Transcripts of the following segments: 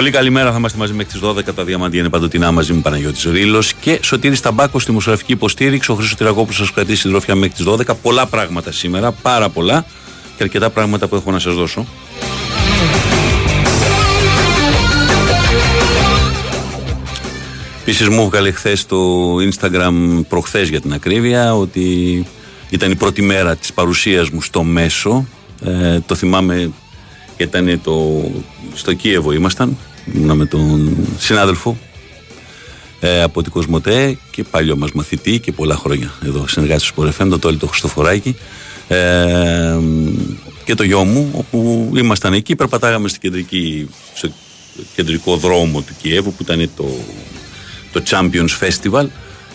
Πολύ καλημέρα, θα είμαστε μαζί μέχρι τις 12. Τα διαμαντία είναι παντοτινά μαζί με Παναγιώτης Ρήλο και Σωτήρη Ταμπάκο στη μουσουλαφική υποστήριξη. Ο Χρήσο Τυραγόπουλο σας κρατήσει συντρόφια μέχρι τις 12. Πολλά πράγματα σήμερα, πάρα πολλά και αρκετά πράγματα που έχω να σας δώσω. Επίσης μου έβγαλε χθες στο Instagram, προχθές για την ακρίβεια, ότι ήταν η πρώτη μέρα της παρουσίας μου στο μέσο. Ε, το θυμάμαι ήταν το, στο Κίεβο ήμασταν, ήμουνα με τον συνάδελφο ε, από την Κοσμοτέ και παλιό μας μαθητή και πολλά χρόνια εδώ συνεργάτη στο Σπορεφέν, το Τόλι το Χριστοφοράκη ε, και το γιο μου όπου ήμασταν εκεί, περπατάγαμε στην κεντρική, στο κεντρικό δρόμο του Κιέβου που ήταν το, το Champions Festival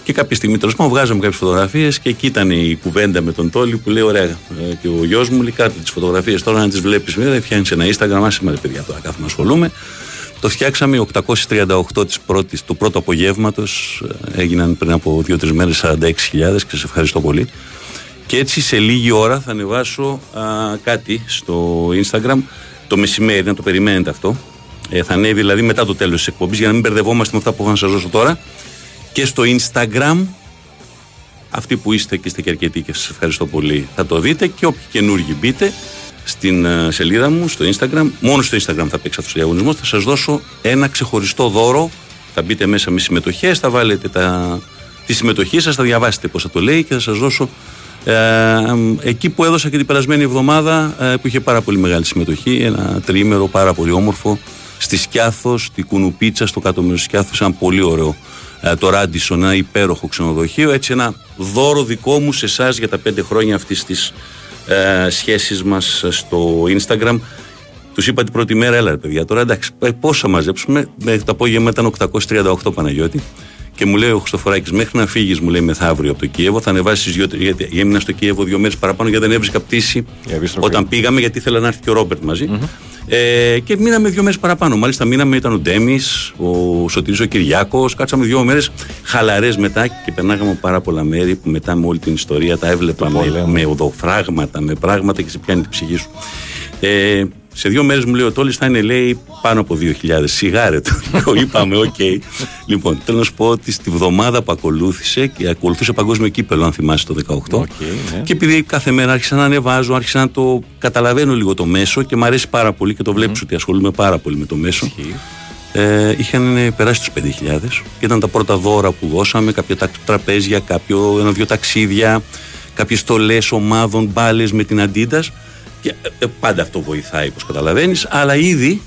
και κάποια στιγμή τέλος πάντων βγάζαμε κάποιες φωτογραφίες και εκεί ήταν η κουβέντα με τον Τόλι που λέει: Ωραία. Ε, και ο γιος μου λέει: Κάτω τις φωτογραφίες τώρα να τις βλέπεις. Δεν φτιάχνεις ένα Instagram. Άσε με παιδιά τώρα κάθομαι να ασχολούμαι. Το φτιάξαμε 838 της πρώτης, του πρώτου απογεύματος. Ε, έγιναν πριν από 2-3 μέρες 46.000 και σε ευχαριστώ πολύ. Και έτσι σε λίγη ώρα θα ανεβάσω α, κάτι στο Instagram το μεσημέρι, να το περιμένετε αυτό. Ε, θα ανέβει δηλαδή μετά το τέλος της εκπομπής για να μην μπερδευόμαστε με αυτά που έχω να σας δώσω τώρα και στο Instagram. Αυτοί που είστε και είστε και αρκετοί και σας ευχαριστώ πολύ θα το δείτε και όποιοι καινούργοι μπείτε στην ε, σελίδα μου, στο Instagram. Μόνο στο Instagram θα παίξει αυτός ο διαγωνισμός. Θα σας δώσω ένα ξεχωριστό δώρο. Θα μπείτε μέσα με συμμετοχές, θα βάλετε τα, τη συμμετοχή σας, θα διαβάσετε πώς θα το λέει και θα σας δώσω ε, εκεί που έδωσα και την περασμένη εβδομάδα ε, που είχε πάρα πολύ μεγάλη συμμετοχή. Ένα τριήμερο πάρα πολύ όμορφο στη Σκιάθο, στη Κουνουπίτσα, στο κάτω μέρος της Σκιάθο. Ένα πολύ ωραίο ε, το Ράντισον, ένα υπέροχο ξενοδοχείο. Έτσι, ένα δώρο δικό μου σε εσάς για τα πέντε χρόνια αυτής της ε, σχέση μας στο Instagram. Τους είπα την πρώτη μέρα, έλα ρε παιδιά, τώρα εντάξει, ε, πώς θα μαζέψουμε. το απόγευμα ήταν 838 Παναγιώτη. Και μου λέει ο Χριστοφοράκη, μέχρι να φύγεις, μου λέει μεθαύριο από το Κίεβο, θα ανεβάσεις δύο. Γιατί έμεινα στο Κίεβο δύο μέρες παραπάνω γιατί δεν έβρισκα πτήση όταν πήγαμε, γιατί ήθελα να έρθει και ο Ρόμπερτ μαζί. Ε, και μείναμε δύο μέρες παραπάνω. Μάλιστα, μείναμε, ήταν ο Ντέμις, ο Σωτήρης ο Κυριάκος. Κάτσαμε δύο μέρες χαλαρές μετά και περνάγαμε πάρα πολλά μέρη που μετά με όλη την ιστορία τα έβλεπα με, με οδοφράγματα, με πράγματα και σε πιάνει την ψυχή σου. Ε, σε δύο μέρες μου λέει ο Τόλης θα είναι λέει πάνω από 2.000. Σιγά ρε το. Είπαμε, OK. Okay. λοιπόν, θέλω να σου πω ότι στη βδομάδα που ακολούθησε και ακολουθούσε παγκόσμιο κύπελο, αν θυμάσαι το 18. Okay, ναι. Και επειδή κάθε μέρα άρχισα να ανεβάζω, άρχισα να το καταλαβαίνω λίγο το μέσο και μου αρέσει πάρα πολύ και το βλέπεις ότι ασχολούμαι πάρα πολύ με το μέσο. Ε, είχαν περάσει τους 5.000 και ήταν τα πρώτα δώρα που δώσαμε, κάποια τραπέζια, κάποιο, ένα-δυο ταξίδια, κάποιες στολές ομάδων, μπάλες με την Αντίτα. Και ε, ε, πάντα αυτό βοηθάει, όπως καταλαβαίνεις. Αλλά ήδη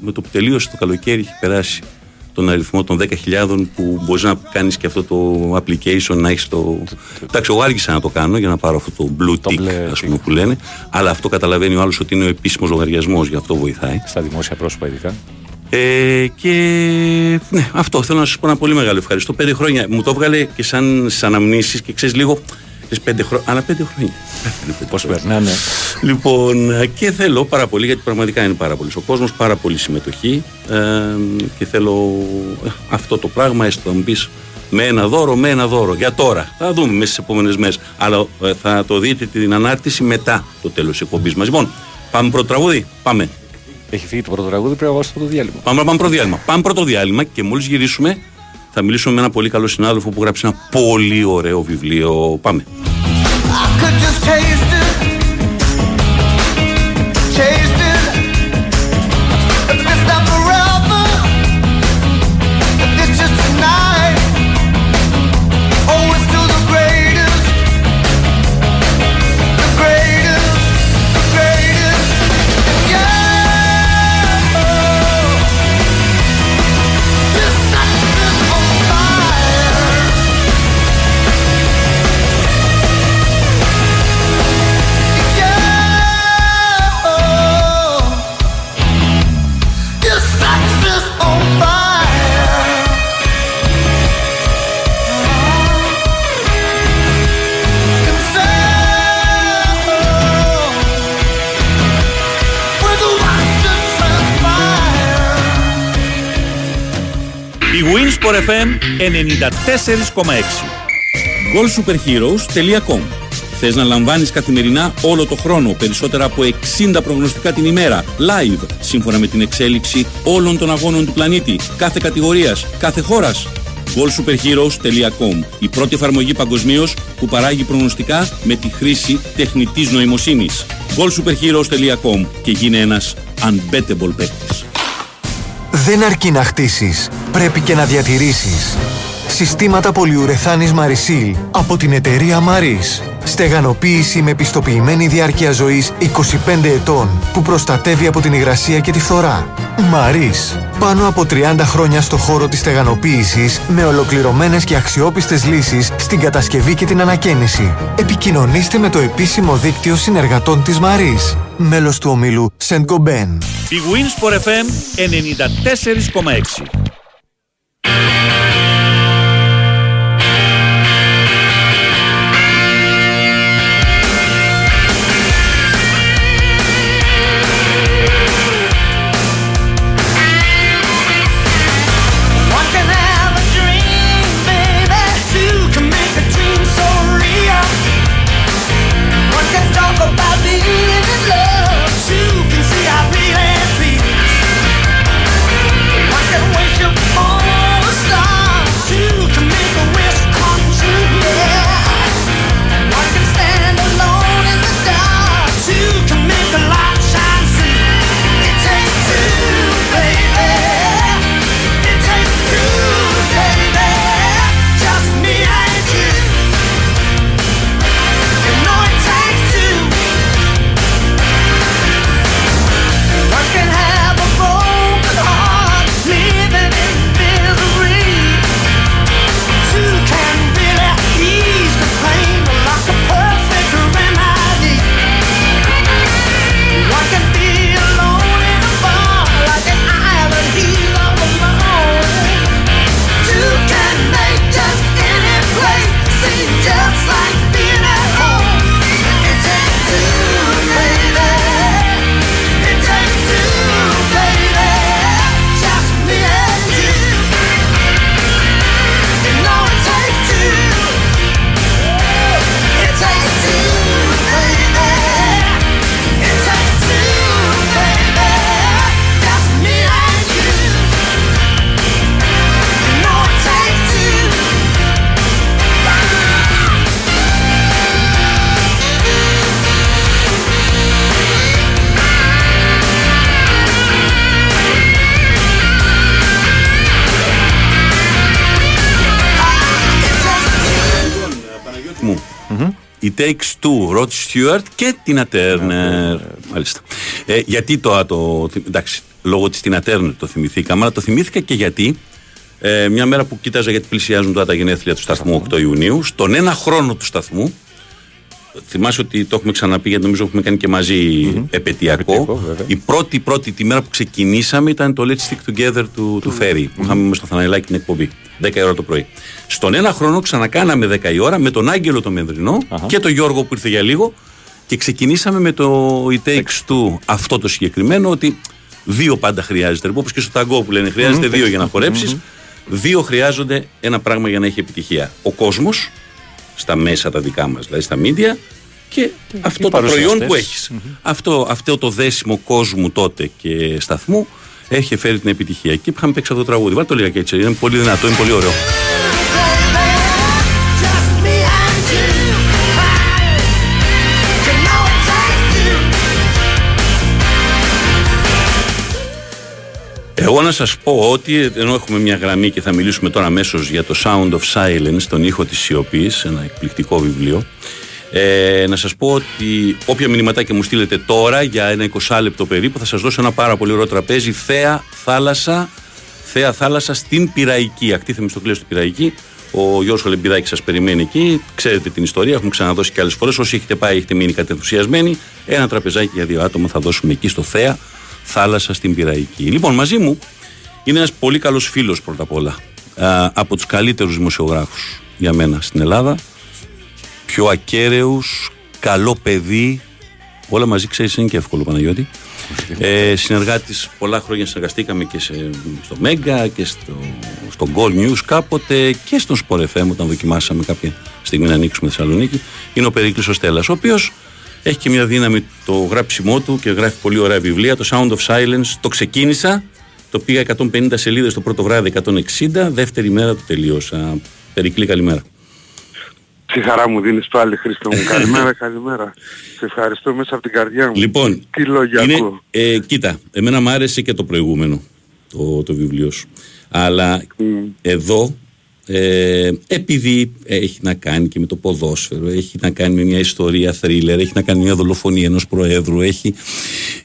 με το που τελείωσε το καλοκαίρι έχει περάσει τον αριθμό των 10.000 που μπορείς να κάνεις και αυτό το application, να έχεις το. Εντάξει, εγώ άργησα να το κάνω για να πάρω αυτό το blue tick, ας πούμε, που λένε. Αλλά αυτό καταλαβαίνει ο άλλος ότι είναι ο επίσημος λογαριασμός, γι' αυτό βοηθάει. Στα δημόσια πρόσωπα, ειδικά. Ε, και ναι, αυτό θέλω να σας πω ένα πολύ μεγάλο ευχαριστώ. Πέντε χρόνια μου το έβγαλε και σαν αναμνήσεις και ξέρεις λίγο τις πέντε χρόνια. Αλλά πέντε χρόνια. Πώς περνάνε. Λοιπόν, και θέλω πάρα πολύ, γιατί πραγματικά είναι πάρα πολύ ο κόσμος, πάρα πολύ συμμετοχή. Ε, και θέλω ε, αυτό το πράγμα, έστω θα μου πεις με ένα δώρο, με ένα δώρο. Για τώρα. Θα δούμε μέσα στις επόμενες μέρες. Αλλά ε, θα το δείτε την ανάρτηση μετά το τέλος της εκπομπής μας. Λοιπόν, πάμε πρώτο τραγούδι. Πάμε. Έχει φύγει το πρώτο τραγούδι, πρέπει να το διάλειμμα. Πάμε, πάμε πρώτο διάλειμμα. Πάμε πρώτο διάλειμμα και μόλις γυρίσουμε θα μιλήσουμε με ένα πολύ καλό συνάδελφο που γράψει ένα πολύ ωραίο βιβλίο. Πάμε. FM 94,6 goalsuperheroes.com Θες να λαμβάνεις καθημερινά όλο το χρόνο, περισσότερα από 60 προγνωστικά την ημέρα, live, σύμφωνα με την εξέλιξη όλων των αγώνων του πλανήτη, κάθε κατηγορίας, κάθε χώρας. GoalSuperheroes.com Η πρώτη εφαρμογή παγκοσμίως που παράγει προγνωστικά με τη χρήση τεχνητής νοημοσύνης. GoalSuperheroes.com και γίνε ένας unbettable παίκτης. Δεν αρκεί να χτίσεις, πρέπει και να διατηρήσεις. Συστήματα πολυουρεθάνης Marisil από την εταιρεία Maris. Στεγανοποίηση με πιστοποιημένη διάρκεια ζωής 25 ετών που προστατεύει από την υγρασία και τη φθορά. Maris. Πάνω από 30 χρόνια στο χώρο της στεγανοποίησης με ολοκληρωμένες και αξιόπιστες λύσεις στην κατασκευή και την ανακαίνιση. Επικοινωνήστε με το επίσημο δίκτυο συνεργατών της Maris. Μέλος του ομίλου Saint Gobain. Η Winsport FM 94,6 Takes Two, Rod Stewart και την Turner. Μάλιστα. Ε, γιατί το, το. Εντάξει, λόγω της Tina Turner το θυμηθήκαμε, αλλά το θυμήθηκα και γιατί ε, μια μέρα που κοίταζα γιατί πλησιάζουν τώρα τα γενέθλια του σταθμού 8 Ιουνίου, στον ένα χρόνο του σταθμού, θυμάσαι ότι το έχουμε ξαναπεί γιατί νομίζω έχουμε κάνει και μαζί επαιτειακό. Επαιτειακό, βέβαια. η πρώτη, πρώτη τη μέρα που ξεκινήσαμε ήταν το Let's Stick Together του, του Φέρι, που είχαμε στο Θαναϊλάκι την εκπομπή. 10 η ώρα το πρωί. Στον ένα χρόνο ξανακάναμε 10 η ώρα με τον Άγγελο το Μενδρινό και τον Γιώργο που ήρθε για λίγο και ξεκινήσαμε με το It Takes Two αυτό το συγκεκριμένο ότι δύο πάντα χρειάζεται. Όπως και στο ταγκό που λένε χρειάζεται δύο για να χορέψεις. Δύο χρειάζονται ένα πράγμα για να έχει επιτυχία. Ο κόσμος, στα μέσα τα δικά μας, δηλαδή στα media, και αυτό το προϊόν παρουσιαστές. που έχεις. Αυτό, αυτό το δέσιμο κόσμου τότε και σταθμού έχει φέρει την επιτυχία. Και είχαμε παίξει αυτό το τραγούδι. Βάλτε το λίγα και έτσι. Είναι πολύ δυνατό, είναι πολύ ωραίο. Εγώ να σας πω ότι ενώ έχουμε μια γραμμή και θα μιλήσουμε τώρα αμέσως για το Sound of Silence, τον ήχο της σιωπής, ένα εκπληκτικό βιβλίο, ε, να σας πω ότι όποια μηνυματάκια μου στείλετε τώρα για ένα 20 λεπτό περίπου θα σας δώσω ένα πάρα πολύ ωραίο τραπέζι θέα θάλασσα, θέα θάλασσα στην Πυραϊκή, ακτή Θεμιστοκλέου στην Πυραϊκή. Ο Γιώργος Ολεμπιδάκης σας περιμένει εκεί. Ξέρετε την ιστορία, έχουμε ξαναδώσει και άλλες φορές. Όσοι έχετε πάει, έχετε μείνει κατενθουσιασμένοι. Ένα τραπεζάκι για δύο άτομα θα δώσουμε εκεί στο Θέα θάλασσα στην Πυραϊκή. Λοιπόν, μαζί μου είναι ένας πολύ καλός φίλος πρώτα απ' όλα. Α, από τους καλύτερους δημοσιογράφους για μένα στην Ελλάδα. Πιο ακέραιος, καλό παιδί. Όλα μαζί ξέρεις είναι και εύκολο Παναγιώτη. Ε, συνεργάτης πολλά χρόνια συνεργαστήκαμε και σε, στο Μέγκα και στο στο Gold News κάποτε και στον Sport FM όταν δοκιμάσαμε κάποια στιγμή να ανοίξουμε Θεσσαλονίκη είναι ο Περίκλης ο Στέλλας ο οποίος έχει και μια δύναμη το γράψιμό του και γράφει πολύ ωραία βιβλία το Sound of Silence το ξεκίνησα το πήγα 150 σελίδες το πρώτο βράδυ 160 δεύτερη μέρα το τελείωσα Περικλή καλημέρα Τι χαρά μου δίνεις πάλι Χρήστο μου. Καλημέρα, καλημέρα. Σε ευχαριστώ μέσα από την καρδιά μου. Λοιπόν, Τι λόγια είναι, ακούω. ε, κοίτα, εμένα μου άρεσε και το προηγούμενο το, το βιβλίο σου. Αλλά εδώ, ε, επειδή έχει να κάνει και με το ποδόσφαιρο, έχει να κάνει με μια ιστορία θρίλερ, έχει να κάνει μια δολοφονία ενός προέδρου, έχει...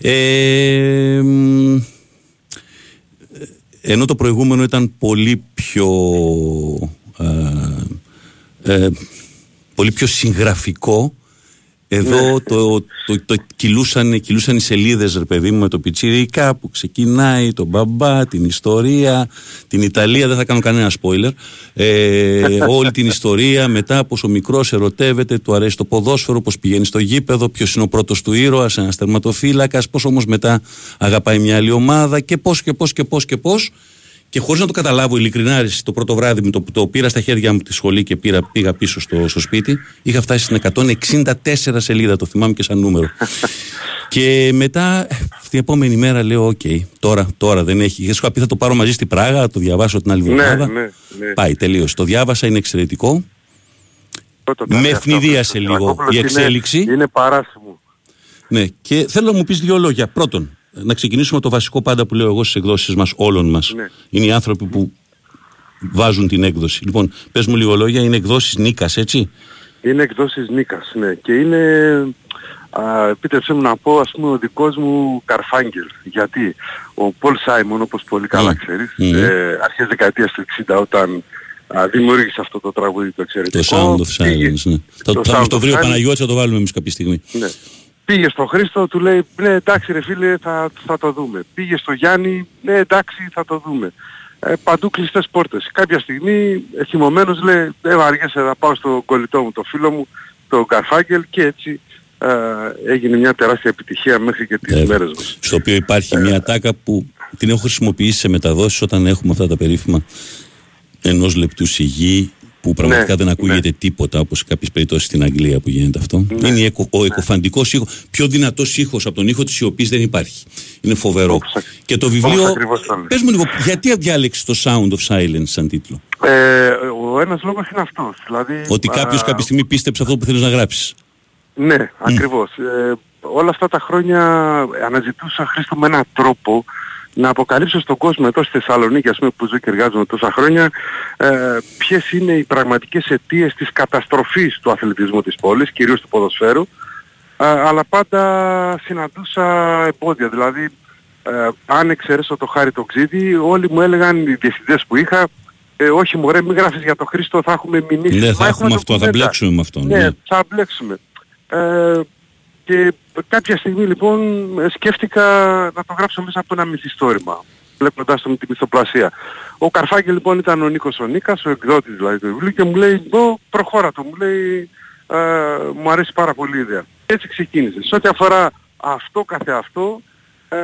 Ε, μ, ενώ το προηγούμενο ήταν πολύ πιο ε, ε, πολύ πιο συγγραφικό εδώ το, το, το, κυλούσαν, κυλούσαν οι σελίδες ρε παιδί μου με το πιτσιρικά που ξεκινάει τον μπαμπά, την ιστορία. Την Ιταλία, δεν θα κάνω κανένα spoiler. Ε, όλη την ιστορία μετά πως ο μικρός ερωτεύεται του αρέσει το ποδόσφαιρο, πως πηγαίνει στο γήπεδο ποιος είναι ο πρώτος του ήρωας, ένας τερματοφύλακας πως όμως μετά αγαπάει μια άλλη ομάδα και πως και πως και πως και πως και χωρίς να το καταλάβω ειλικρινά, ρε, το πρώτο βράδυ με το που το πήρα στα χέρια μου τη σχολή και πήρα, πήγα πίσω στο, στο σπίτι, είχα φτάσει στην 164 σελίδα, το θυμάμαι και σαν νούμερο. και μετά, την επόμενη μέρα λέω: Οκ, τώρα, τώρα δεν έχει. Είχα σου πει θα το πάρω μαζί στην Πράγα, θα το διαβάσω την άλλη Ναι, εβδομάδα. ναι, ναι. Πάει, τελείωσε. Το διάβασα, είναι εξαιρετικό. Πρώτο με τα λέει αυτό, ευνηδίασε Χρήστο. λίγο Στρακόπουλος η είναι- εξέλιξη. Είναι παράσιμο. Ναι, και θέλω να μου πεις δύο λόγια. Πρώτον, να ξεκινήσουμε το βασικό πάντα που λέω εγώ στις εκδόσεις μας, όλων μας. Ναι. Είναι οι άνθρωποι που βάζουν την έκδοση. Λοιπόν, πες μου λίγο λόγια, είναι εκδόσεις Νίκας, έτσι; Είναι εκδόσεις Νίκας, ναι. Και είναι, α, επίτρεψέ μου να πω, ας πούμε, ο δικός μου Καρφάγγελ. Γιατί ο Πολ Σάιμον, όπως πολύ καλά Μμ. ξέρεις, Μμ. ε, αρχές δεκαετίας του 60 όταν α, δημιούργησε αυτό το τραγούδι το εξαιρετικό. Το Sound of πήγε- Silence. Ναι. Θα, το θα Sound μας το of βρει ο Silence. Παναγιώτης, θα το βάλουμε εμείς κάποια στιγμή. Ναι. Πήγε στο Χρήστο, του λέει, ναι εντάξει ρε φίλε θα, θα το δούμε. Πήγε στο Γιάννη, ναι εντάξει θα το δούμε. Ε, παντού κλειστές πόρτες. Κάποια στιγμή, θυμωμένος λέει, δεν βαριέσαι να πάω στο κολλητό μου, το φίλο μου, τον Καρφάγγελ και έτσι ε, έγινε μια τεράστια επιτυχία μέχρι και τις Βέβαια. μέρες μας. Στο οποίο Ε. υπάρχει μια τάκα που την έχω χρησιμοποιήσει σε μεταδόσεις όταν έχουμε αυτά τα περίφημα ενός λεπτού σιγή που πραγματικά Ναι, δεν ακούγεται ναι. τίποτα όπως σε κάποιες περιπτώσεις στην Αγγλία που γίνεται αυτό. Είναι η εκο- ο εκοφαντικός ήχος, πιο δυνατός ήχος από τον ήχο της σιωπής δεν υπάρχει. Είναι φοβερό. Όπως ακ- Και το όπως βιβλίο, ακριβώς το λες. πες μου λίγο, γιατί διάλεξες το Sound of Silence σαν τίτλο; Ε, ο ένας λόγος είναι αυτός. Δηλαδή, Ότι κάποιος α, κάποια στιγμή πίστεψε αυτό που θέλεις να γράψεις. Ναι, ακριβώς. Ε, όλα αυτά τα χρόνια αναζητούσα Χρήστο με έναν τρόπο να αποκαλύψω στον κόσμο εδώ στη Θεσσαλονίκη, ας πούμε, που ζω και εργάζομαι τόσα χρόνια, ε, ποιες είναι οι πραγματικές αιτίες της καταστροφής του αθλητισμού της πόλης, κυρίως του ποδοσφαίρου, ε, αλλά πάντα συναντούσα εμπόδια. Δηλαδή, ε, αν εξαιρέσω το χάρη το ξύδι, όλοι μου έλεγαν οι διευθυντές που είχα, ε, όχι μωρέ, μην γράφεις για το Χρήστο, θα έχουμε μηνύσεις. Ναι, Μα θα έχουμε αυτό, θα ντοκουμέντα. μπλέξουμε με αυτό. Ναι, Ναι. θα μπλέξουμε. Ε, και κάποια στιγμή λοιπόν ε, σκέφτηκα να το γράψω μέσα από ένα μυθιστόρημα, βλέποντας το με τη μυθοπλασία. Ο Καρφάκη λοιπόν ήταν ο Νίκος ο Νίκας, ο εκδότης δηλαδή του βιβλίου και μου λέει, «Ω, προχώρα το, μου λέει, ε, μου αρέσει πάρα πολύ η ιδέα. Έτσι ξεκίνησε. Σε ό,τι αφορά αυτό καθεαυτό, ε,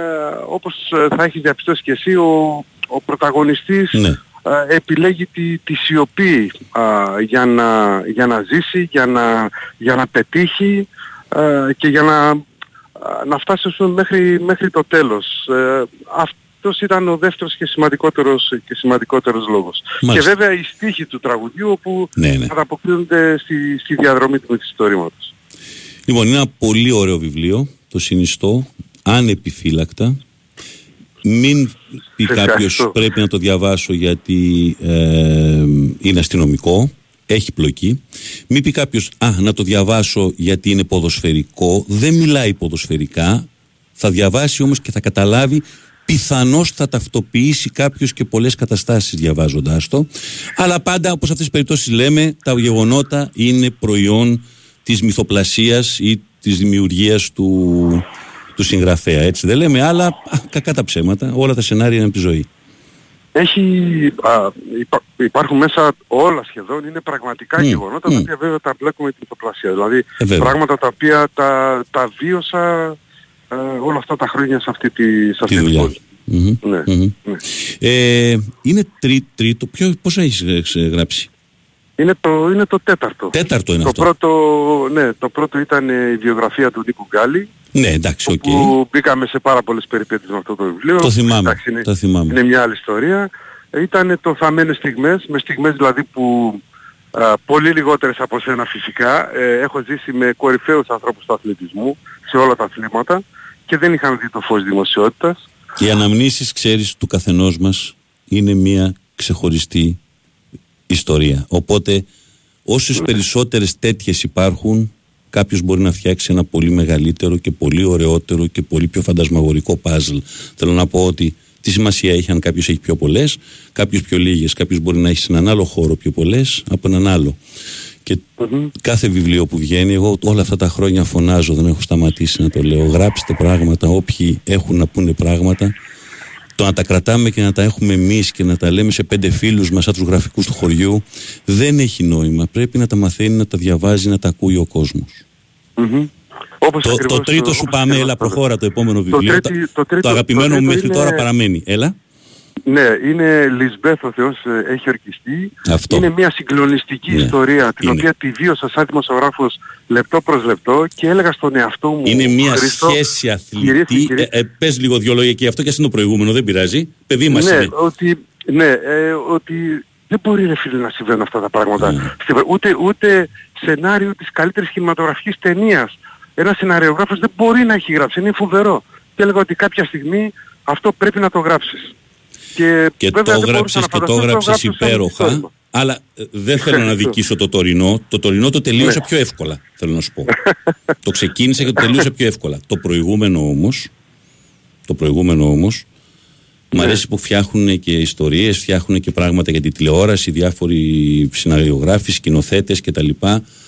όπως ε, θα έχεις διαπιστώσει και εσύ, ο, ο πρωταγωνιστής Ναι. ε, επιλέγει τη, τη σιωπή α, για, να, για να ζήσει, για να, για να πετύχει ε, και για να, α, να φτάσει ας πούμε, μέχρι, μέχρι το τέλος. Ε, αυτός ήταν ο δεύτερος και σημαντικότερος, και σημαντικότερος λόγος. Μάλιστα. Και βέβαια οι στίχοι του τραγουδιού όπου Ναι, ναι. ανταποκρίνονται στη, στη διαδρομή του μυθιστορήματος. Λοιπόν, είναι ένα πολύ ωραίο βιβλίο. Το συνιστώ ανεπιφύλακτα. Μην πει Σε κάποιος ευχαριστώ. πρέπει να το διαβάσω γιατί ε, είναι αστυνομικό. Έχει πλοκή. Μην πει κάποιος, Α, να το διαβάσω γιατί είναι ποδοσφαιρικό. Δεν μιλάει ποδοσφαιρικά. Θα διαβάσει όμως και θα καταλάβει πιθανώς θα ταυτοποιήσει κάποιος και πολλές καταστάσεις διαβάζοντάς το αλλά πάντα όπως αυτές τις περιπτώσεις λέμε τα γεγονότα είναι προϊόν της μυθοπλασίας ή της δημιουργίας του, του συγγραφέα έτσι δεν λέμε αλλά α, κακά τα ψέματα όλα τα σενάρια είναι από τη ζωή Έχει, α, υπά- υπάρχουν μέσα όλα σχεδόν, είναι πραγματικά Μμ, γεγονότα μμ. τα οποία βέβαια τα μπλέκουμε με την ηθοπλασία. Δηλαδή Ε, βέβαια. πράγματα τα οποία τα, τα βίωσα ε, όλα αυτά τα χρόνια σε αυτή τη, σε αυτή τη δουλειά. πόλη. Μμμ. Ναι. Μμμ. ναι. Ε, είναι τρί, τρίτο. Ποιο, πόσα έχεις ε, γράψει. Είναι το, είναι το τέταρτο. Τέταρτο είναι το αυτό. Πρώτο, ναι, το πρώτο ήταν ε, η βιογραφία του Νίκου Γκάλη. Ναι, εντάξει, οκ. που μπήκαμε σε πάρα πολλές περιπέτειες με αυτό το βιβλίο. Το θυμάμαι, Εντάξει, είναι, το θυμάμαι. είναι μια άλλη ιστορία. Ε, Ήταν το θαμένες στιγμές, με στιγμές δηλαδή που α, πολύ λιγότερες από σένα φυσικά. Ε, έχω ζήσει με κορυφαίους ανθρώπους του αθλητισμού σε όλα τα αθλήματα και δεν είχαν δει το φως δημοσιότητας. Οι αναμνήσεις, ξέρεις, του καθενός μας είναι μια ξεχωριστή ιστορία. Οπότε όσες περισσότερες τέτοιες υπάρχουν, κάποιος μπορεί να φτιάξει ένα πολύ μεγαλύτερο και πολύ ωραιότερο και πολύ πιο φαντασμαγορικό παζλ. Θέλω να πω ότι τι σημασία έχει αν κάποιος έχει πιο πολλές, κάποιος πιο λίγες, κάποιος μπορεί να έχει σε έναν άλλο χώρο πιο πολλές από έναν άλλο. Και κάθε βιβλίο που βγαίνει, εγώ όλα αυτά τα χρόνια φωνάζω, δεν έχω σταματήσει να το λέω. Γράψτε πράγματα, όποιοι έχουν να πούνε πράγματα. Το να τα κρατάμε και να τα έχουμε εμείς και να τα λέμε σε πέντε φίλους μας, σαν τους γραφικούς του χωριού, δεν έχει νόημα. Πρέπει να τα μαθαίνει, να τα διαβάζει, να τα ακούει ο κόσμος. Μμμ. Όπως Το, ακριβώς, το τρίτο ε, σου όπως πάμε, και έλα, αυτό. προχώρα το επόμενο Το βιβλίο. τρίτη- Το- το τρίτο- το αγαπημένο το μου τρίτο μέχρι είναι- τώρα παραμένει. Έλα. Ναι, είναι Λισμπέθ ο Θεός ε, έχει ορκιστεί. Αυτό. Είναι μια συγκλονιστική Ναι, ιστορία την είναι. οποία τη βίωσα σαν δημοσιογράφος λεπτό προς λεπτό και έλεγα στον εαυτό μου Είναι μια Χρήστο, σχέση κυρίες και αθλητή. κύριοι, Ε, ε, πες λίγο δυο λόγια και αυτό και είναι το προηγούμενο, δεν πειράζει. Παιδί μας ναι, είναι. ότι, ναι, ε, ότι δεν μπορεί ρε φίλε να συμβαίνουν αυτά τα πράγματα. Ναι. Στην- Ούτε, ούτε σενάριο της καλύτερης κινηματογραφικής ταινίας. Ένας σεναριογράφος δεν μπορεί να έχει γράψει. Είναι φοβερό. Και έλεγα ότι κάποια στιγμή αυτό πρέπει να το γράψεις. Και, Και βέβαια το δεν μπορούσα γράψες να και το φανταστώ, γράψες γράψω σαν υπέροχα. μυθιστόρημα. Αλλά ε, δεν θέλω να Ευχαριστώ. δικήσω το τωρινό. Το τωρινό το τελείωσε Ναι. πιο εύκολα, θέλω να σου πω. το ξεκίνησε και το τελείωσε πιο εύκολα. Το προηγούμενο όμως, το προηγούμενο όμως, Μ' Ναι. αρέσει που φτιάχνουν και ιστορίες, φτιάχνουν και πράγματα για τη τηλεόραση, διάφοροι σεναριογράφοι, σκηνοθέτες κτλ.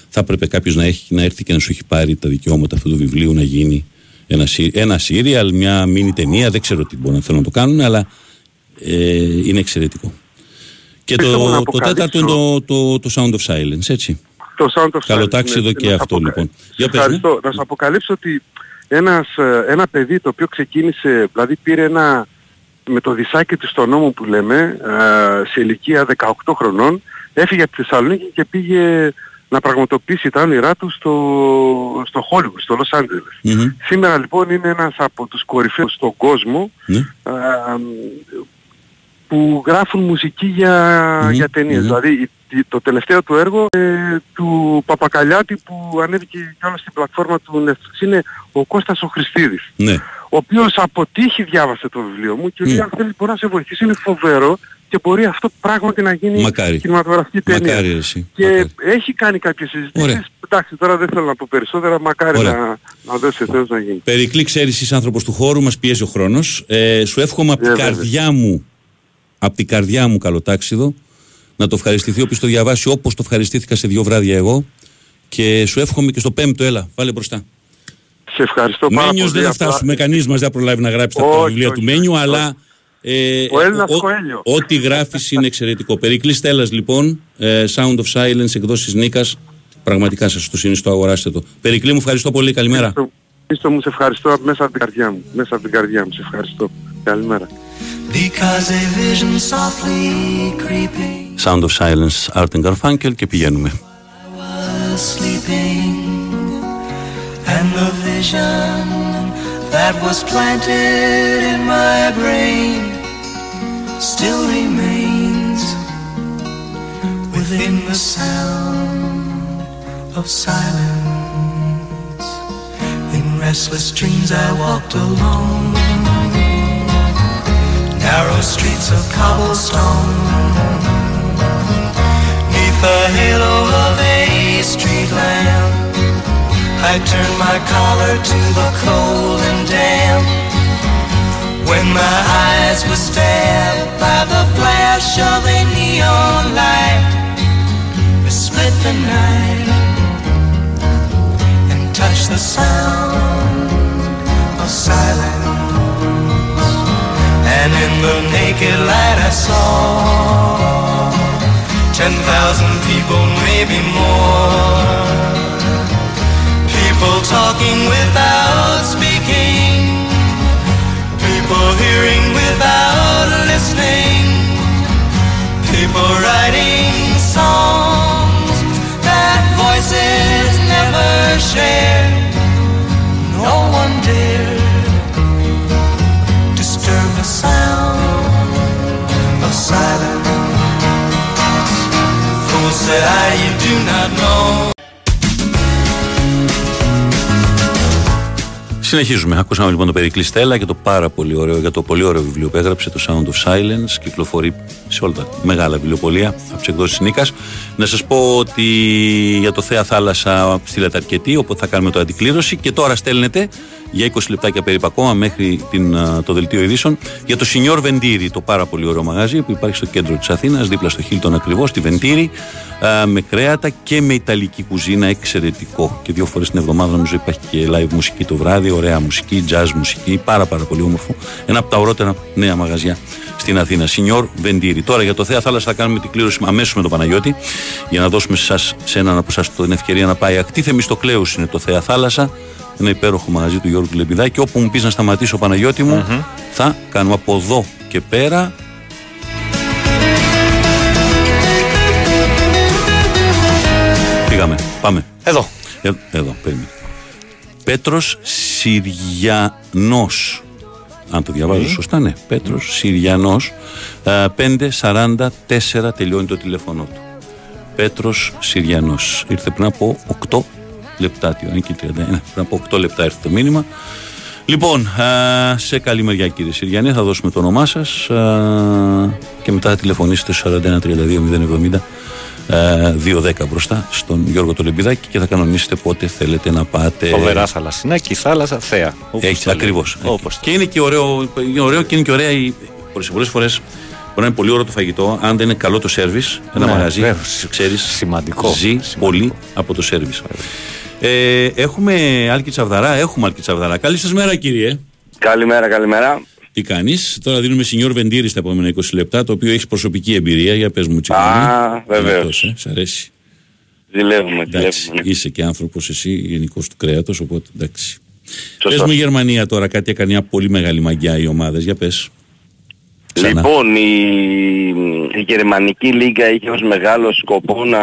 Θα έπρεπε κάποιος να, έχει, να έρθει και να σου έχει πάρει τα δικαιώματα αυτού του βιβλίου να γίνει ένα, σι- ένα serial, μια μίνι ταινία. Δεν ξέρω τι μπορεί να θέλουν να το κάνουν, αλλά ε, είναι εξαιρετικό. Και Πιστεύω να το, το τέταρτο είναι το, το, το Sound of Silence, έτσι. Το Sound of Καλοτάξιδο Silence, και να σου αυτό, αποκα- λοιπόν. Σε Για πες, Ευχαριστώ. Να σου αποκαλύψω ότι ένας, ε, ένα παιδί το οποίο ξεκίνησε, δηλαδή πήρε ένα με το δισάκι του στον νόμο που λέμε, ε, σε ηλικία 18 χρονών, έφυγε από τη Θεσσαλονίκη και πήγε να πραγματοποιήσει τα όνειρά του στο, στο Hollywood, στο Los Angeles. Μμμ. Σήμερα λοιπόν είναι ένας από τους κορυφαίους στον κόσμο Ναι. ε, που γράφουν μουσική για, Μμμ, για ταινίες. μμμ. Δηλαδή η- η- το τελευταίο του έργο ε, του Παπακαλιάτη που ανέβηκε και όλα στην πλατφόρμα του Netflix είναι ο Κώστας ο Χριστίδης ναι. ο οποίος από τύχη διάβασε το βιβλίο μου και λέει Μμ. αν θέλει μπορεί να σε βοηθήσει, είναι φοβερό και μπορεί αυτό πράγματι να γίνει Μακάρι. κινηματογραφική ταινία. Μακάρι εσύ. Και Μακάρι. έχει κάνει κάποιες συζητήσεις. Ωραία. Εντάξει, τώρα δεν θέλω να πω περισσότερα, μακάρι Ωραία. να, να δώσει ο Θεός να γίνει. Περικλή, ξέρεις, είσαι άνθρωπος του χώρου, μας πιέζει ο χρόνος. Ε, σου εύχομαι από την Ε, βέβαια. καρδιά μου, από την καρδιά μου καλοτάξιδο, να το ευχαριστηθεί όποιος το διαβάσει όπως το ευχαριστήθηκα σε δύο βράδια εγώ. Και σου εύχομαι και στο πέμπτο, έλα, βάλε μπροστά. Σε ευχαριστώ πάρα Μένιος πολύ. δεν θα απλά- φτάσουμε, κανείς μας δεν θα προλάβει να γράψει τα Όχι, βιβλία όχι, του Μένιου, όχι, αλλά. Ε, Ο Έλληνας ο- Κοέλιο. Ό,τι γράφεις είναι εξαιρετικό. Περικλής Στέλλας, λοιπόν, ε, Sound of Silence, εκδόσεις Νίκας. Πραγματικά σας το συνιστώ, αγοράστε το. Περικλή, μου ευχαριστώ πολύ. Καλημέρα. Χρήστο- Χρήστο μου, σε ευχαριστώ μέσα από την καρδιά μου. Μέσα από την καρδιά μου, σε ευχαριστώ. Καλημέρα. Because a vision softly creeping Sound of Silence, Art and Garfunkel και πηγαίνουμε. was sleeping, and the vision that was planted in my brain still remains within the sound of silence. In restless dreams, I walked alone, narrow streets of cobblestone. Neath the halo of a street lamp I turned my collar to the cold and damp When my eyes were stabbed by the flash of a neon light It split the night And touched the sound of silence and in the naked light I saw ten thousand people, maybe more. People talking without speaking, people hearing without listening, people writing songs that voices never share. No one dares. Sound of silence. Fools say I, you do not know. Συνεχίζουμε. Ακούσαμε λοιπόν το Περικλή Στέλλα και το πάρα πολύ ωραίο, για το πολύ ωραίο βιβλίο που έγραψε, το Sound of Silence. Κυκλοφορεί σε όλα τα μεγάλα βιβλιοπολία από τι εκδόσει Νίκας. Να σας πω ότι για το Θέα Θάλασσα στείλατε αρκετή, οπότε θα κάνουμε το αντικλήρωση. Και τώρα στέλνετε για 20 λεπτάκια περίπου ακόμα μέχρι την, α, το δελτίο ειδήσεων για το Σινιόρ Βεντήρι, το πάρα πολύ ωραίο μαγαζί που υπάρχει στο κέντρο της Αθήνας, δίπλα στο Χίλτον ακριβώς, στη Βεντήρι, α, με κρέατα και με ιταλική κουζίνα. Εξαιρετικό. Και δύο φορές την εβδομάδα νομίζω υπάρχει και live μουσική το βράδυ, ωραία μουσική, jazz μουσική, πάρα πάρα πολύ όμορφο. Ένα από τα ορότερα νέα μαγαζιά στην Αθήνα. Σινιόρ Βεντήρι. Τώρα για το Θέα Θάλασσα θα κάνουμε την κλήρωση αμέσως με τον Παναγιώτη για να δώσουμε σε, εσάς, σε έναν από εσά την ευκαιρία να πάει. Ακτή Θεμιστοκλέους είναι το Θέα Θάλασσα. Ένα υπέροχο μαγαζί του Γιώργου Λεμπιδάκη. Όπου μου πεις να σταματήσω, Παναγιώτη μου, θα κάνουμε από εδώ και πέρα Πήγαμε. Πάμε. Εδώ. Ε, εδώ, περίμενε. Πέτρος Συριανός. Αν το διαβάζω σωστά, ναι. Πέτρος Συριανός. Ε, 544 τελειώνει το τηλέφωνο του. Πέτρος Συριανός. Ήρθε πριν από 8 λεπτά. Τι ώρα είναι και 31. Πριν από 8 λεπτά ήρθε το μήνυμα. Λοιπόν, ε, σε καλή μεριά κύριε Συριανέ, θα δώσουμε το όνομά σας ε, και μετά θα τηλεφωνήσετε στο 41 32 070 ε, 2-10 μπροστά στον Γιώργο Τολεμπιδάκη και θα κανονίσετε πότε θέλετε να πάτε. Φοβερά θαλασσινάκι, θάλασσα, θέα. Όπως Έτσι, το λέμε. ακριβώς. Όπως Και είναι και ωραίο, είναι ωραίο και είναι και ωραία. η- Πολλές φορές μπορεί να είναι πολύ ωραίο το φαγητό, αν δεν είναι καλό το σερβι. Ένα Ναι, μαγαζί, βέβαια. ξέρεις, Σημαντικό. ζει Σημαντικό. πολύ από το σερβι. Ε, έχουμε Άλκη Τσαβδαρά, έχουμε Άλκη Τσαβδαρά. Καλή σας μέρα, κύριε. Καλημέρα, καλημέρα. Τι κάνεις, τώρα δίνουμε σινιόρ Βεντήρη στα επόμενα 20 λεπτά, το οποίο έχει προσωπική εμπειρία. Για πες μου, τσιγάνι. Α, βεβαίως. Δυνατός, ε, Σ' αρέσει. Ζηλεύουμε, Εντάξει, ζηλεύουμε. είσαι και άνθρωπος εσύ, γενικός του κρέατος, οπότε εντάξει. Πες Σωστός. μου, η Γερμανία τώρα κάτι έκανε μια πολύ μεγάλη μαγιά οι ομάδες. Για πες. Ξανά. Λοιπόν, η, η Γερμανική Λίγκα είχε ως μεγάλο σκοπό να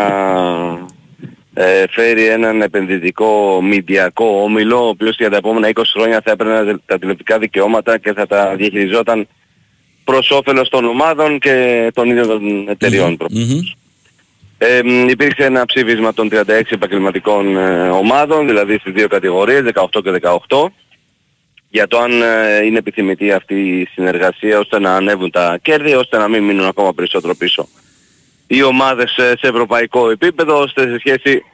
ε, φέρει έναν επενδυτικό μηντιακό όμιλο, ο οποίος για τα επόμενα 20 χρόνια θα έπαιρνε τα τηλεοπτικά δικαιώματα και θα τα διαχειριζόταν προς όφελος των ομάδων και των ίδιων των εταιριών. Μμμ. Ε, μ, υπήρξε ένα ψήφισμα των 36 επαγγελματικών ε, ομάδων, δηλαδή στις δύο κατηγορίες, 18 και 18, για το αν ε, είναι επιθυμητή αυτή η συνεργασία ώστε να ανέβουν τα κέρδη, ώστε να μην μείνουν ακόμα περισσότερο πίσω. Οι ομάδες ε, σε ευρωπαϊκό επίπεδο, ώστε σε σχέση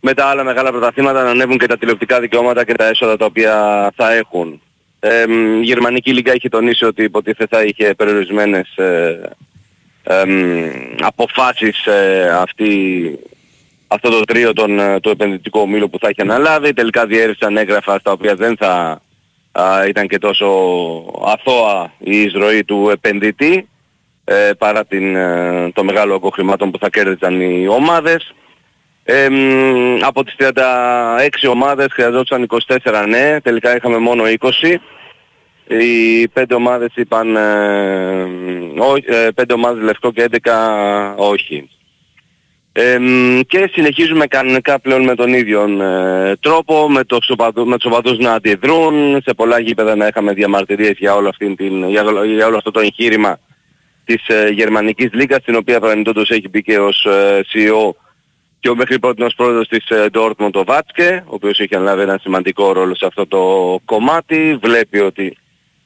με τα άλλα μεγάλα πρωταθλήματα να ανέβουν και τα τηλεοπτικά δικαιώματα και τα έσοδα τα οποία θα έχουν. Ε, μ, η Γερμανική Λίγκα είχε τονίσει ότι υποτίθεται θα είχε περιορισμένες ε, εμ, αποφάσεις ε, αυτή, αυτό το τρίο των, ε, του επενδυτικού ομίλου που θα έχει αναλάβει. Τελικά διέρευσαν έγγραφα στα οποία δεν θα α, ήταν και τόσο αθώα η εισρωή του επενδυτή ε, παρά την, ε, το μεγάλο όγκο χρημάτων που θα κέρδιζαν οι ομάδες. Ε, μ, από τις 36 ομάδες χρειαζόταν 24 ναι, τελικά είχαμε μόνο 20. Οι πέντε ομάδες είπαν ε, όχι, ε, πέντε ομάδες λευκό και 11 όχι. Ε, μ, και συνεχίζουμε κανονικά πλέον με τον ίδιο ε, τρόπο, με, το οπαδού- με τους οπαδούς να αντιδρούν, σε πολλά γήπεδα να είχαμε διαμαρτυρίες για όλο, αυτήν την, για, όλο- για όλο αυτό το εγχείρημα της ε, Γερμανικής Λίγκας, την οποία παραμεινόντως έχει μπει και ως ε, CEO και ο μέχρι πρώτη ως πρόεδρος της ε, Dortmund ο Βάτσκε, ο οποίος έχει αναλάβει ένα σημαντικό ρόλο σε αυτό το κομμάτι. Βλέπει ότι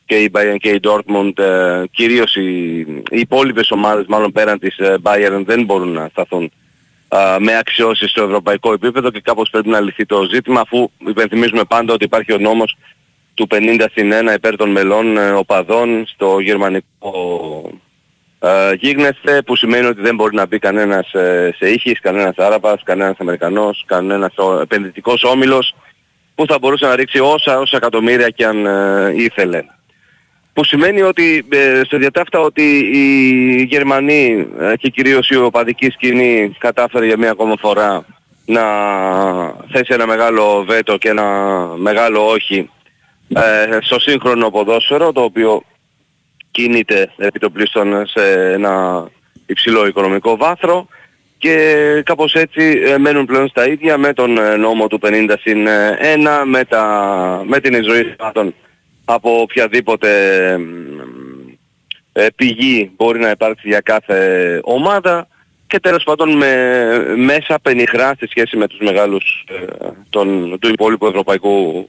και η Bayern και η Dortmund, ε, κυρίως οι, οι υπόλοιπες ομάδες μάλλον πέραν της ε, Bayern δεν μπορούν να σταθούν α, με αξιώσεις στο ευρωπαϊκό επίπεδο και κάπως πρέπει να λυθεί το ζήτημα αφού υπενθυμίζουμε πάντα ότι υπάρχει ο νόμος του 50 συν 1 υπέρ των μελών ε, οπαδών στο γερμανικό ε, γίγνεσθε που σημαίνει ότι δεν μπορεί να μπει κανένας ε, σε ήχης, κανένας Άραβας, κανένας Αμερικανός, κανένας ο, επενδυτικός όμιλος που θα μπορούσε να ρίξει όσα όσα εκατομμύρια και αν ε, ήθελε. Που σημαίνει ότι ε, σε διατάφτα ότι οι Γερμανοί ε, και κυρίως η οπαδική σκηνή κατάφερε για μία ακόμα φορά να θέσει ένα μεγάλο βέτο και ένα μεγάλο όχι ε, στο σύγχρονο ποδόσφαιρο το οποίο κινείται επί το πλήστον σε ένα υψηλό οικονομικό βάθρο και κάπως έτσι ε, μένουν πλέον στα ίδια με τον ε, νόμο του 50 συν 1, με, τα, με την εισρωή θεμάτων από οποιαδήποτε ε, πηγή μπορεί να υπάρξει για κάθε ομάδα και τέλος πάντων με μέσα πενιχρά σε σχέση με τους μεγάλους ε, τον, του υπόλοιπου ευρωπαϊκού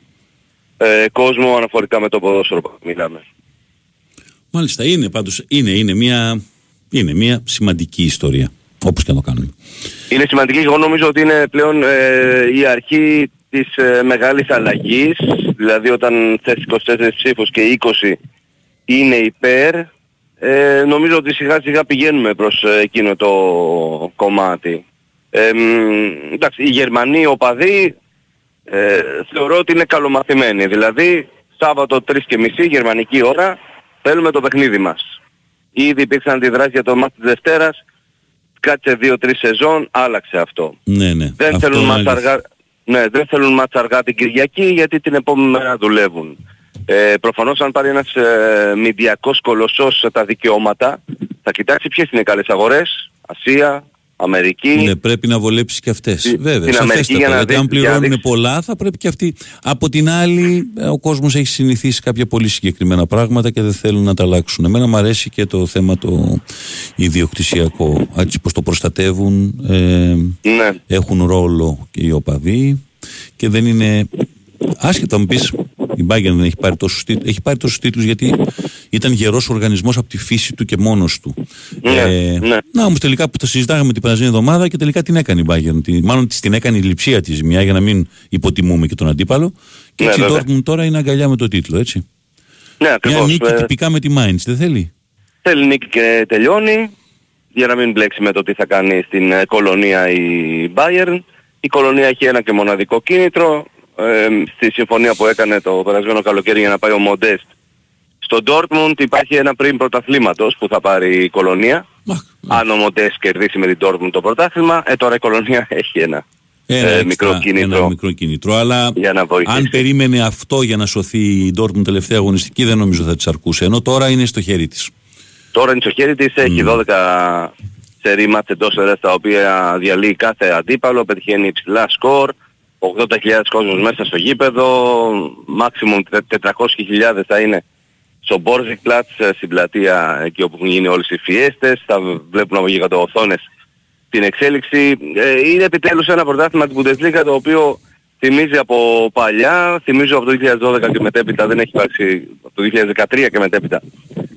ε, κόσμου αναφορικά με το ποδόσφαιρο που μιλάμε. Μάλιστα, είναι πάντως, είναι, είναι μια, είναι μια σημαντική ιστορία. Όπως και να το κάνουμε. Είναι σημαντική εγώ νομίζω ότι είναι πλέον ε, η αρχή της ε, μεγάλης αλλαγής, δηλαδή όταν θες 24 ψήφους και 20 είναι υπέρ, ε, νομίζω ότι σιγά σιγά πηγαίνουμε προς ε, εκείνο το κομμάτι. Ε, μ, εντάξει, οι Γερμανοί οπαδοί ε, θεωρώ ότι είναι καλομαθημένοι. Δηλαδή, Σάββατο 3 και μισή, γερμανική ώρα, θέλουμε το παιχνίδι μας. Ήδη υπήρξαν αντιδράσεις για το μάτι της Δευτέρας, κάτσε 2-3 σεζόν, άλλαξε αυτό. Ναι, ναι. Δεν Αυτό θέλουν, είναι μάτς αλήθεια. αργά, ναι, δεν θέλουν μάτς αργά την Κυριακή γιατί την επόμενη μέρα δουλεύουν. Ε, προφανώς αν πάρει ένας ε, μηντιακός κολοσσός τα δικαιώματα θα κοιτάξει ποιες είναι οι καλές αγορές, Ασία, Αμερική. Ναι, πρέπει να βολέψεις και αυτές. Στη- Βέβαια, στην Αμερική σαφέστατα. για να γιατί δει- αν για να πληρώνουν δείξει- πολλά, θα πρέπει και αυτοί. Από την άλλη, ε, ο κόσμος έχει συνηθίσει κάποια πολύ συγκεκριμένα πράγματα και δεν θέλουν να τα αλλάξουν. Εμένα μου αρέσει και το θέμα το ιδιοκτησιακό. Έτσι πως το προστατεύουν, ε, Ναι. έχουν ρόλο και οι οπαδοί και δεν είναι. Άσχετα μου πεις, η Bayern δεν έχει πάρει τόσους τίτλους. Έχει πάρει τόσους τίτλους γιατί ήταν γερός οργανισμός από τη φύση του και μόνος του. Ναι, ναι. Να όμως τελικά που τα συζητάγαμε την περασμένη εβδομάδα και τελικά την έκανε η Bayern. Τη- Μάλλον της την έκανε η λειψία της μια για να μην υποτιμούμε και τον αντίπαλο. Και Ναι, έτσι η βέβαια. Dortmund τώρα είναι αγκαλιά με το τίτλο, έτσι. Ναι, Μια ακριβώς. νίκη Ε, τυπικά με τη Mainz, δεν θέλει; Θέλει νίκη και τελειώνει για να μην μπλέξει με το τι θα κάνει στην ε, κολονία η Bayern. Η κολονία έχει ένα και μοναδικό κίνητρο. Ε, στη συμφωνία που έκανε το περασμένο καλοκαίρι για να πάει ο Μοντέστ στο Dortmund υπάρχει ένα πριν πρωταθλήματος που θα πάρει η κολονία. Αχ, Αν ο Μοντέστ κερδίσει με την Dortmund το πρωτάθλημα, ε, τώρα η κολονία έχει ένα, Ένα ε, έξτρα, μικρό κίνητρο. Ένα μικρό κίνητρο. Αλλά Για να βοηθήσει. αν περίμενε αυτό για να σωθεί η Dortmund τελευταία αγωνιστική, δεν νομίζω θα της αρκούσε. Ενώ τώρα είναι στο χέρι της. Τώρα είναι στο χέρι της, έχει 12 σερί μάτς εντός έδρας τα οποία διαλύει κάθε αντίπαλο, πετυχαίνει υψηλά σκορ, 80.000 κόσμος μέσα στο γήπεδο, maximum 400.000 θα είναι στο Borzik Platz, στην πλατεία εκεί όπου έχουν γίνει όλες οι φιέστες, θα βλέπουν από γίγαντο οθόνες την εξέλιξη. Ε, είναι επιτέλους ένα πρωτάθλημα της Bundesliga το οποίο θυμίζει από παλιά, θυμίζω από το 2012 και μετέπειτα δεν έχει υπάρξει, από το 2013 και μετέπειτα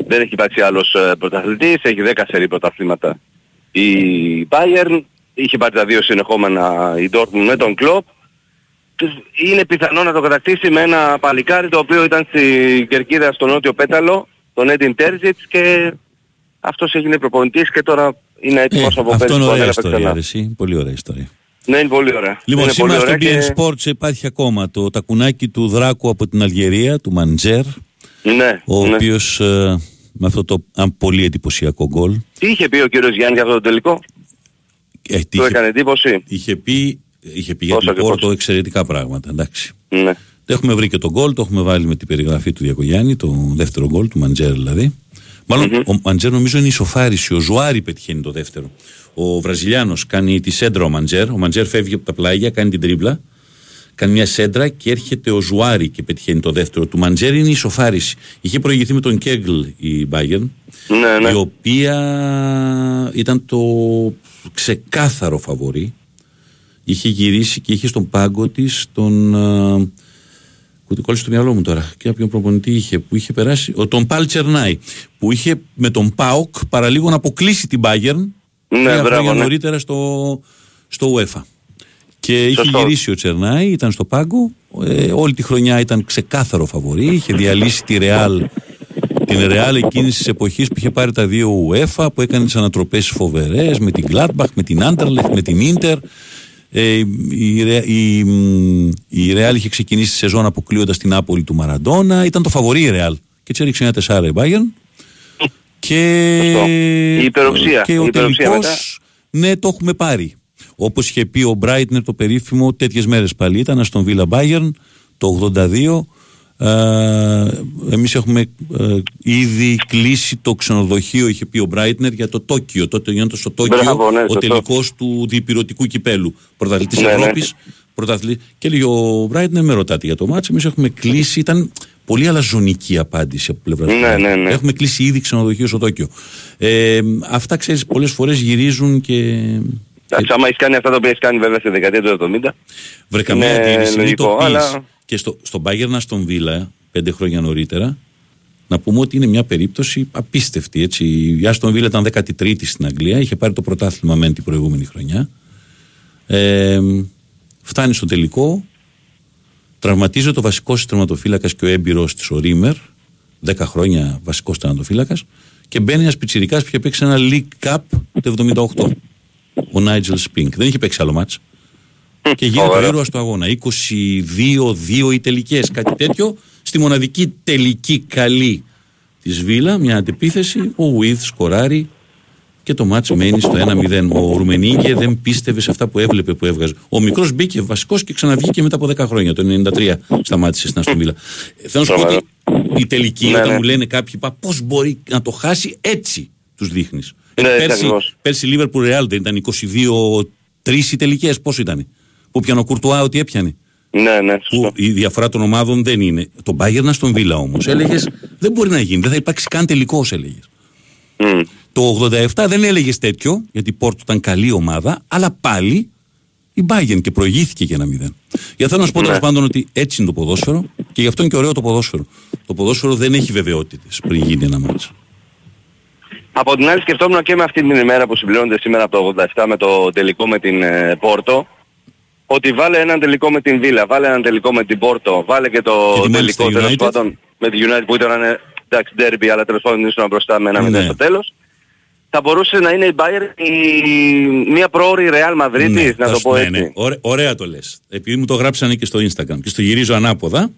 δεν έχει υπάρξει άλλος ε, πρωταθλητής, έχει 10 σερί πρωταθλήματα η Bayern, είχε πάρει τα δύο συνεχόμενα η Dortmund με τον Klopp. Είναι πιθανό να το κατακτήσει με ένα παλικάρι το οποίο ήταν στην Κερκίδα στο νότιο πέταλο, τον Έντιν Τέρζιτς και αυτός έγινε προπονητής και τώρα είναι έτοιμος από Ε, αυτό πέρσι είναι που ωραία ανέλαβε ιστορία. ξανά. ρε, εσύ. Πολύ ωραία ιστορία. Ναι, είναι πολύ ωραία. Λοιπόν, είναι σήμερα στο πολύ BN ωραία και... Sports υπάρχει ακόμα το τακουνάκι του Δράκου από την Αλγερία, του Μαντζέρ, Ναι, ο ναι. οποίος ε, με αυτό το αν, πολύ εντυπωσιακό γκολ Τι είχε πει ο κύριος Γιάννη για αυτό το τελικό, ε, τι του είχε, έκανε εντύπωση. είχε πει, είχε πει για Πόσο την και Πόρτο πόσο. εξαιρετικά πράγματα. Εντάξει. Ναι. Το έχουμε βρει και τον γκολ, το έχουμε βάλει με την περιγραφή του Διακογιάννη, το δεύτερο γκολ του Μαντζέρ δηλαδή. Μάλλον ο Μαντζέρ νομίζω είναι ισοφάριση, ο Ζουάρη πετυχαίνει το δεύτερο. Ο Βραζιλιάνος κάνει τη σέντρα ο Μαντζέρ, ο Μαντζέρ φεύγει από τα πλάγια, κάνει την τρίμπλα, κάνει μια σέντρα και έρχεται ο Ζουάρη και πετυχαίνει το δεύτερο. Του Μαντζέρ είναι η ισοφάριση. Είχε προηγηθεί με τον Κέγκλ η Bayern, Ναι, ναι. η οποία ήταν το ξεκάθαρο φαβορή. Είχε γυρίσει και είχε στον πάγκο της τον. ε, Που κόλλησε στο μυαλό μου τώρα. Και κάποιον προπονητή είχε που είχε περάσει. Ο, τον Παλ Τσερνάι. Που είχε με τον Πάοκ παραλίγο να αποκλείσει την Bayern. Ναι, τρία μπράβο, χρόνια ναι. νωρίτερα στο, στο UEFA. Και είχε Σωστό. γυρίσει ο Τσερνάι, ήταν στο πάγκο. Ε, όλη τη χρονιά ήταν ξεκάθαρο φαβορή. Είχε διαλύσει τη Ρεάλ την Ρεάλ εκείνης της εποχής που είχε πάρει τα δύο UEFA, που έκανε τις ανατροπές φοβερές με την Gladbach, με την Anderlecht, με την Inter. Ε, η, Ρε- η, μ, η Ρεάλ είχε ξεκινήσει τη σεζόν αποκλείοντας την Άπολη του Μαραντόνα. Ήταν το φαβορή η Ρεάλ. Και έτσι έριξε ένα τεσσάρα η Bayern. Και, Σωστό. Η υπεροψία. και Η ο υπεροψία τελικός, μετά. ναι, το έχουμε πάρει. Όπως είχε πει ο Μπράιτνερ το περίφημο, τέτοιες μέρες πάλι ήταν στον Βίλα Bayern το 82. Ε, εμείς έχουμε ε, ήδη κλείσει το ξενοδοχείο, είχε πει ο Μπράιτνερ, για το Τόκιο. Τότε γίνεται στο Τόκιο Μπράβο, ναι, ο σωστό. τελικός του διπυρωτικού κυπέλου. Πρωταθλητής Ναι, ναι. Ευρώπης, πρωταθλη... Και λέει ο Μπράιτνερ, με ρωτάτε για το μάτς, εμείς έχουμε κλείσει, ήταν πολύ αλαζονική απάντηση από πλευράς Ναι, ναι, ναι. Έχουμε κλείσει ήδη ξενοδοχείο στο Τόκιο. Ε, αυτά ξέρεις πολλές φορές γυρίζουν και... Εντάξει, άμα έχεις κάνει αυτά τα οποία έχεις κάνει βέβαια στη δεκαετία του 70. Βρε καμία Είναι αντίρρηση, μην λογικό, το πεις. αλλά- Και στο, στον Bayern στον Βίλα, πέντε χρόνια νωρίτερα, να πούμε ότι είναι μια περίπτωση απίστευτη. Έτσι. Η Άστον Βίλα ήταν 13η στην Αγγλία, είχε πάρει το πρωτάθλημα μεν την προηγούμενη χρονιά. Ε, φτάνει στο τελικό, τραυματίζεται ο βασικός τερματοφύλακας και ο έμπειρος της ο Ρίμερ, 10 χρόνια βασικός τερματοφύλακας, και μπαίνει ένας πιτσυρικά που είχε παίξει ένα League Cup το 78. Ο Νάιτζελ Σπίνκ. Δεν είχε παίξει άλλο μάτς και γίνεται ο Ωραία. ήρωας του αγώνα. 22-2 οι τελικές, κάτι τέτοιο. Στη μοναδική τελική καλή της Βίλα, μια αντεπίθεση, ο Ουίθ σκοράρει και το μάτς μένει στο 1-0. Ο Ρουμενίγκε δεν πίστευε σε αυτά που έβλεπε που έβγαζε. Ο μικρός μπήκε βασικός και ξαναβγήκε μετά από 10 χρόνια. Το 93 σταμάτησε στην Αστον Βίλα. Ε, Θέλω να σου πω ότι η τελική, Ναι, όταν ναι. μου λένε κάποιοι, πώς μπορεί να το χάσει, έτσι τους δείχνεις. Ναι, έτσι πέρσι, ακριβώς. πέρσι η Liverpool Real δεν ήταν 22-3 οι τελικές, πώς ήταν. Που πιανε ο Κουρτουά ότι έπιανε. Ναι, ναι, Που σωστό. η διαφορά των ομάδων δεν είναι. Τον Bayern στον Βίλα όμως. Έλεγες δεν μπορεί να γίνει, δεν θα υπάρξει καν τελικός, έλεγες. Μμ. Το 87 δεν έλεγες τέτοιο, γιατί η Πόρτο ήταν καλή ομάδα, αλλά πάλι η Bayern και προηγήθηκε για ένα μηδέν. Για θέλω να σου πω Ναι. τέλο πάντων ότι έτσι είναι το ποδόσφαιρο και γι' αυτό είναι και ωραίο το ποδόσφαιρο. Το ποδόσφαιρο δεν έχει βεβαιότητες πριν γίνει ένα μάτσο. Από την άλλη σκεφτόμουν και με αυτή την ημέρα που συμπληρώνεται σήμερα από το 87 με το τελικό με την ε, Πόρτο ότι βάλε έναν τελικό με την Βίλα, βάλε έναν τελικό με την Πόρτο, βάλε και το Και τη τελικό Manchester τέλος United. πάντων με τη United που ήταν ε, εντάξει derby αλλά τέλος πάντων ήσουν μπροστά με ένα Ναι. μηδέν στο τέλος. Θα μπορούσε να είναι η Bayern η... μια πρόωρη Real Madrid να θα το σου- πω ναι, έτσι. ναι. Ωραία, ωραία το λες. Επειδή μου το γράψανε και στο Instagram και στο γυρίζω ανάποδα,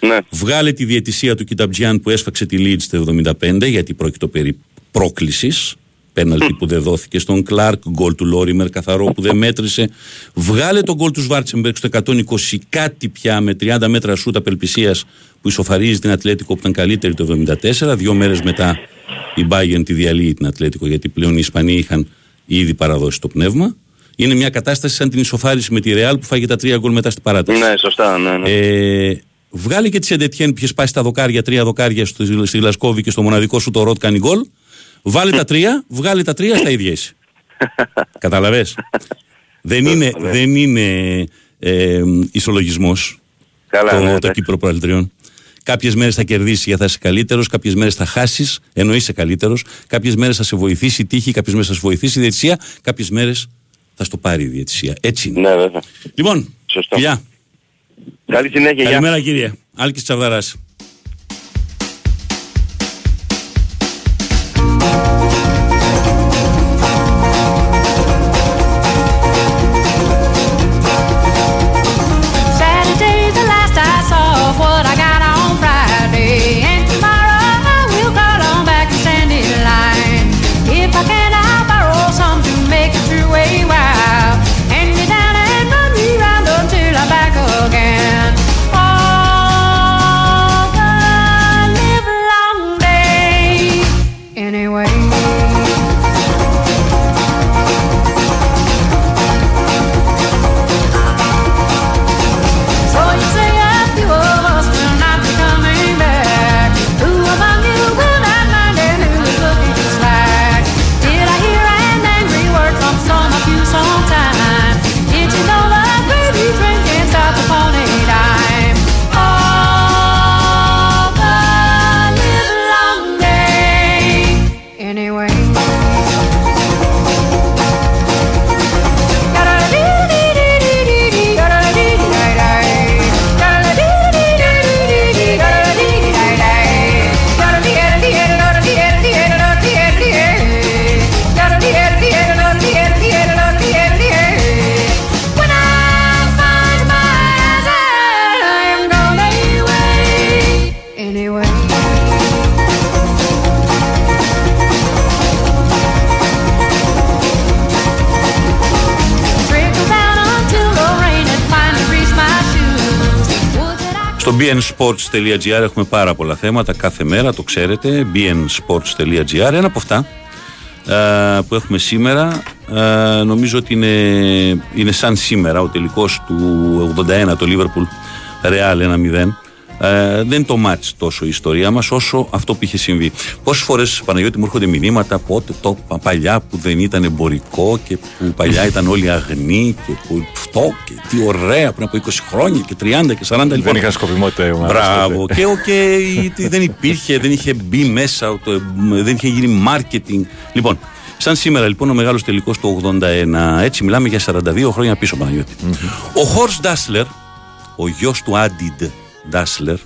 Ναι. Βγάλε τη διαιτησία του Κιταμπτζιάν που έσφαξε τη Leeds το 75 γιατί πρόκειτο περί πρόκλησης πέναλτι που δεν δόθηκε στον Κλάρκ, γκολ του Λόριμερ καθαρό που δεν μέτρησε. Βγάλε τον γκολ του Σβάρτσεμπεργκ στο 120 κάτι πια με 30 μέτρα σούτ απελπισίας που ισοφαρίζει την Ατλέτικο που ήταν καλύτερη το 74. Δύο μέρες μετά η Bayern τη διαλύει την Ατλέτικο γιατί πλέον οι Ισπανοί είχαν ήδη παραδώσει το πνεύμα. Είναι μια κατάσταση σαν την ισοφάριση με τη Ρεάλ που φάγε τα τρία γκολ μετά στην παράταση. Ναι, σωστά, ναι, ναι. Ε, βγάλε και τη Σεντετιέν που είχε σπάσει τα δοκάρια, τρία δοκάρια στο, στη Γλασκόβη και στο μοναδικό σου το ροτ κάνει γκολ. Βάλε τα τρία, βγάλε τα τρία στα ίδια είσαι. Καταλαβες; δεν είναι, δεν είναι ε, ισολογισμός Καλά, το, ναι, το εντάξει. Κύπρο Προαλτριών. Κάποιες μέρες θα κερδίσει γιατί θα είσαι καλύτερος, κάποιες μέρες θα χάσεις ενώ είσαι καλύτερος, κάποιες μέρες θα σε βοηθήσει η τύχη, κάποιες μέρες θα σε βοηθήσει η διαιτησία, κάποιες μέρες θα στο πάρει η διαιτησία. Έτσι είναι. Ναι, βέβαια. Λοιπόν, Σωστό. φιλιά. Καλή συνέχεια, γεια. Καλημέρα κύριε. Άλκης Τσαβδαράς. Στο bnsports.gr έχουμε πάρα πολλά θέματα κάθε μέρα, το ξέρετε. bnsports.gr. Ένα από αυτά ε, που έχουμε σήμερα ε, νομίζω ότι είναι, είναι σαν σήμερα ο τελικός του 81 το Liverpool Real 1-0 ε, δεν είναι το μάτς τόσο η ιστορία μας όσο αυτό που είχε συμβεί. Πόσες φορές Παναγιώτη μου έρχονται μηνύματα πότε το πα- παλιά που δεν ήταν εμπορικό και που παλιά ήταν όλοι αγνοί και που αυτό και τι ωραία πριν από 20 χρόνια και 30 και 40 Δεν λοιπόν. είχαν σκοπιμότητα οι ομάδες Μπράβο. τότε. Και οκ, τι δεν υπήρχε, δεν είχε μπει μέσα, το, δεν είχε γίνει marketing. Λοιπόν, σαν σήμερα λοιπόν ο μεγάλος τελικός του 81, έτσι μιλάμε για 42 χρόνια πίσω Παναγιώτη. Ο Χόρς Ντάσλερ, ο γιος του Άντι Ντάσλερ,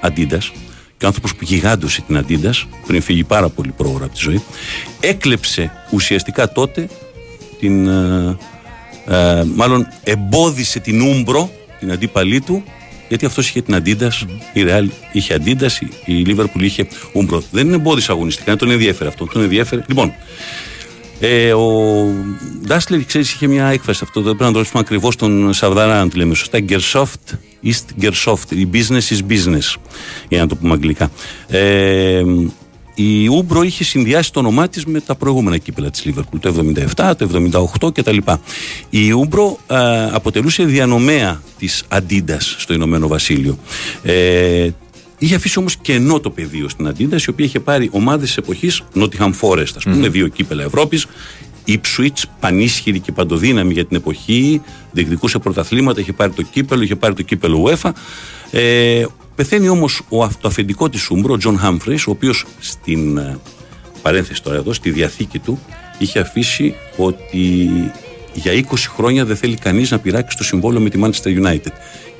Αντίντας, και ο άνθρωπος που γιγάντωσε την Αντίντας, πριν φύγει πάρα πολύ πρόωρα από τη ζωή, έκλεψε ουσιαστικά τότε την, ε, ε, μάλλον εμπόδισε την Ούμπρο, την αντίπαλή του, γιατί αυτός είχε την Αντίντας, η Real είχε Αντίντας, η- η Λίβερπουλ είχε Ούμπρο. Δεν εμπόδισε αγωνιστικά, δεν τον ενδιαφέρε αυτό. Τον ενδιαφέρε. Λοιπόν, ε, ο Ντάσλερ, ξέρεις, είχε μια έκφραση αυτό. Δεν πρέπει να το ρωτήσουμε ακριβώς τον Σαβδαρά, αν τη λέμε σωστά. Geschäft ist Geschäft. Η business is business. Για να το πούμε αγγλικά. Ε, η Ούμπρο είχε συνδυάσει το όνομά της με τα προηγούμενα κύπελα της Λίβερπουλ, το 77, το 78 κτλ. Η Ούμπρο ε, αποτελούσε διανομέα της Αντίντας στο Ηνωμένο Βασίλειο. Ε, Είχε αφήσει όμως κενό το πεδίο στην Αντίντας, η οποία είχε πάρει ομάδες της εποχής Nottingham Forest, ας πούμε, δύο κύπελα Ευρώπης. Ipswich, πανίσχυρη και παντοδύναμη για την εποχή, διεκδικούσε πρωταθλήματα, είχε πάρει το κύπελο, είχε πάρει το κύπελο UEFA. Ε, πεθαίνει όμως το αφεντικό της Ούμπρο, ο Τζον Χάμφρι, ο οποίος στην ε, παρένθεση τώρα εδώ, στη διαθήκη του, είχε αφήσει ότι για 20 χρόνια δεν θέλει κανείς να πειράξει το συμβόλαιο με τη Manchester United.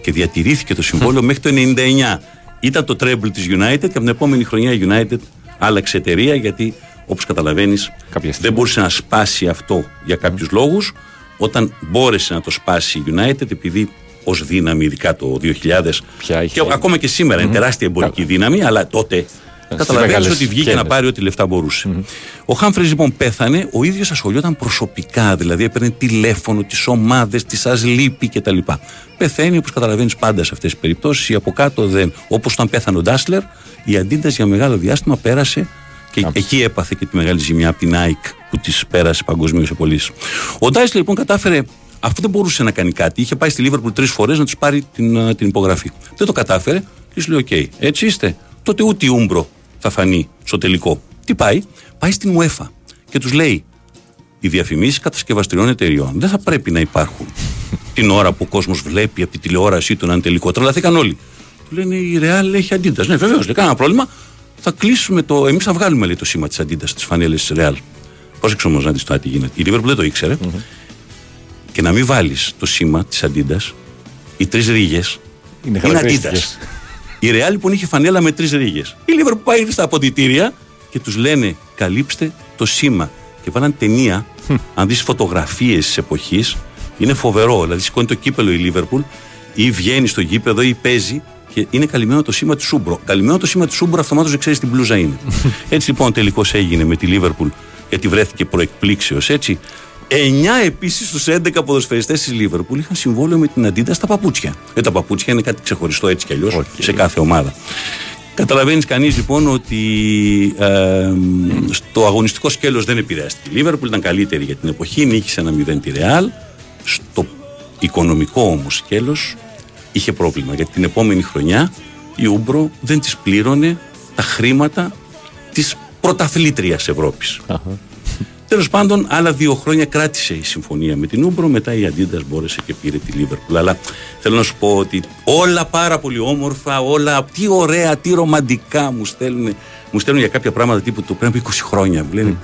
Και διατηρήθηκε το συμβόλαιο μέχρι το 99. Ήταν το treble της United και από την επόμενη χρονιά η United άλλαξε εταιρεία γιατί όπως καταλαβαίνεις Κάποια στιγμή. δεν μπορούσε να σπάσει αυτό για κάποιους λόγους όταν μπόρεσε να το σπάσει η United επειδή ως δύναμη ειδικά το 2000 Πια είχε- και ακόμα και σήμερα είναι τεράστια εμπορική δύναμη αλλά τότε καταλαβαίνεις μεγάλες ότι βγήκε να κέρδες. πάρει ό,τι λεφτά μπορούσε. Ο Χάμφρι λοιπόν πέθανε, ο ίδιος ασχολιόταν προσωπικά, δηλαδή έπαιρνε τηλέφωνο, τις ομάδες, τις σας λείπει κτλ. Πεθαίνει όπως καταλαβαίνεις πάντα σε αυτές τις περιπτώσεις. Από κάτω δεν. Όπως όταν πέθανε ο Ντάσλερ, η Αντίντα για μεγάλο διάστημα πέρασε και εκεί έπαθε και τη μεγάλη ζημιά από την ΑΕΚ που της πέρασε παγκοσμίως σε πωλήσεις. Ο Ντάσλερ λοιπόν κατάφερε. Αυτό δεν μπορούσε να κάνει κάτι. Είχε πάει στη Λίβερπουλ τρεις φορές να του πάρει την, ε, την υπογραφή. Δεν το κατάφερε και σου λέει: Οκ, έτσι είστε. Τότε ούτε η Ούμπρο θα φανεί στο τελικό. Τι πάει, πάει στην UEFA και τους λέει: Οι διαφημίσεις κατασκευαστριών εταιριών δεν θα πρέπει να υπάρχουν την ώρα που ο κόσμος βλέπει από τη τηλεόρασή του να είναι τελικό. Τρελαθήκαν όλοι. Του λένε: Η Real έχει Αντίντας. Ναι, βεβαίως, δεν κανένα πρόβλημα. Θα κλείσουμε το. Εμείς θα βγάλουμε λέει, το σήμα της Αντίντας στις φανέλες της Real. Πρόσεξε όμως να δεις τώρα τι γίνεται. Η Liverpool δεν το ήξερε. Και να μην βάλεις το σήμα της Αντίντας, οι τρεις ρίγες Είναι είναι χαρακτηριστικές. Αντίντας. Η Real λοιπόν είχε φανέλα με τρεις ρίγες. Η Liverpool πάει στα αποδυτήρια και τους λένε καλύψτε το σήμα. Και βάλαν ταινία, αν δεις φωτογραφίες της εποχής, είναι φοβερό. Δηλαδή σηκώνει το κύπελο η Liverpool ή βγαίνει στο γήπεδο ή παίζει και είναι καλυμμένο το σήμα της Ούμπρο. Καλυμμένο το σήμα της Ούμπρο, αυτομάτως δεν ξέρεις τι μπλούζα είναι. έτσι λοιπόν τελικώς έγινε με τη Liverpool, γιατί βρέθηκε προ εκπλήξεως έτσι. 9 επίσης στους 11 ποδοσφαιριστές της Liverpool είχαν συμβόλαιο με την Αντίντας στα παπούτσια. Ε, τα παπούτσια είναι κάτι ξεχωριστό έτσι κι αλλιώς σε κάθε ομάδα. Καταλαβαίνεις κανείς λοιπόν ότι ε, στο αγωνιστικό σκέλος δεν επηρεάστηκε. Η Liverpool ήταν καλύτερη για την εποχή, νίκησε ένα 0 τη Real. Στο οικονομικό όμως σκέλος είχε πρόβλημα γιατί την επόμενη χρονιά η Ούμπρο δεν της πλήρωνε τα χρήματα της πρωταθλήτριας Ευρώπης. Τέλος πάντων, άλλα δύο χρόνια κράτησε η συμφωνία με την Umbro. Μετά η Αντίντα μπόρεσε και πήρε τη Λίβερπουλ. Αλλά θέλω να σου πω ότι όλα πάρα πολύ όμορφα, όλα τι ωραία, τι ρομαντικά μου στέλνουν, μου στέλνουν για κάποια πράγματα τύπου του πριν από 20 χρόνια. Μου λένε,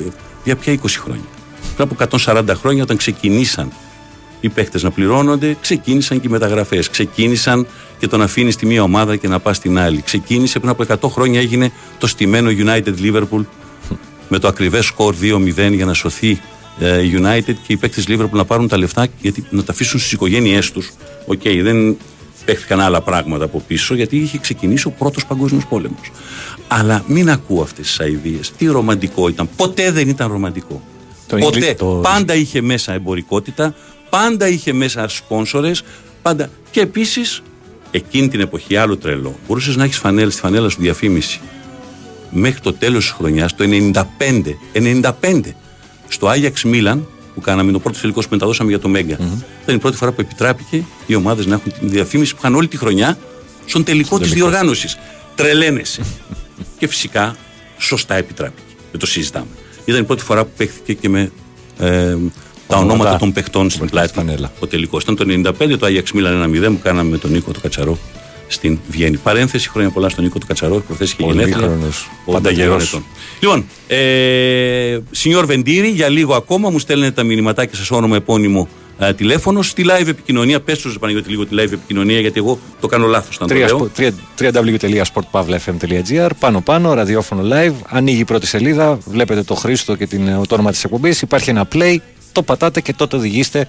για ποια 20 χρόνια. Πριν από 140 χρόνια, όταν ξεκινήσαν οι παίχτες να πληρώνονται, ξεκίνησαν και οι μεταγραφές. Ξεκίνησαν και το να αφήνεις τη μία ομάδα και να πας στην άλλη. Ξεκίνησε πριν από 100 χρόνια, έγινε το στημένο United Liverpool με το ακριβές σκορ 2-0 για να σωθεί ε, η United και οι παίκτες Liverpool να πάρουν τα λεφτά γιατί να τα αφήσουν στις οικογένειές τους. Οκ, δεν παίχτηκαν άλλα πράγματα από πίσω γιατί είχε ξεκινήσει ο πρώτος παγκόσμιος πόλεμος. Αλλά μην ακούω αυτές τις αηδίες. Τι ρομαντικό ήταν. Ποτέ δεν ήταν ρομαντικό. Το Ποτέ. Ιγκλι- το- Πάντα είχε μέσα εμπορικότητα, πάντα είχε μέσα σπόνσορες, πάντα. Και επίσης Εκείνη την εποχή άλλο τρελό. Μπορούσες να έχεις φανέλα στη φανέλα σου διαφήμιση μέχρι το τέλος της χρονιάς, το 95. 95. Στο Άγιαξ Μίλαν, που κάναμε το πρώτο τελικό που μεταδώσαμε για το Μέγκα. Ήταν η πρώτη φορά που επιτράπηκε οι ομάδες να έχουν την διαφήμιση που είχαν όλη τη χρονιά στον τελικό της διοργάνωσης. Τρελαίνεσαι. και φυσικά σωστά επιτράπηκε. Δεν το συζητάμε. Ήταν η πρώτη φορά που παίχθηκε και με ε, τα ονόματα των παιχτών στην πλάτη. φανέλα. Ο τελικός ήταν το 95, το Άγιαξ Μίλαν 1-0 που κάναμε με τον Νίκο το Κατσαρό στην Βιέννη. Παρένθεση, χρόνια πολλά στον Νίκο του Κατσαρό, προχθέ είχε γενέθλια. Πολύχρονος, 82 πάντα γερός. ετών. Λοιπόν, ε, Σινιόρ Βεντήρη, για λίγο ακόμα μου στέλνετε τα μηνυματάκια σας όνομα, επώνυμο, ε, τηλέφωνο. Στη live επικοινωνία, πες τους Παναγιώτη λίγο τη live επικοινωνία, γιατί εγώ το κάνω λάθος. www.sportpavlefm.gr Πάνω πάνω, ραδιόφωνο live. Ανοίγει η πρώτη σελίδα. Βλέπετε το Χρήστο και την, το όνομα της εκπομπής. Υπάρχει ένα play. Το πατάτε και τότε οδηγήστε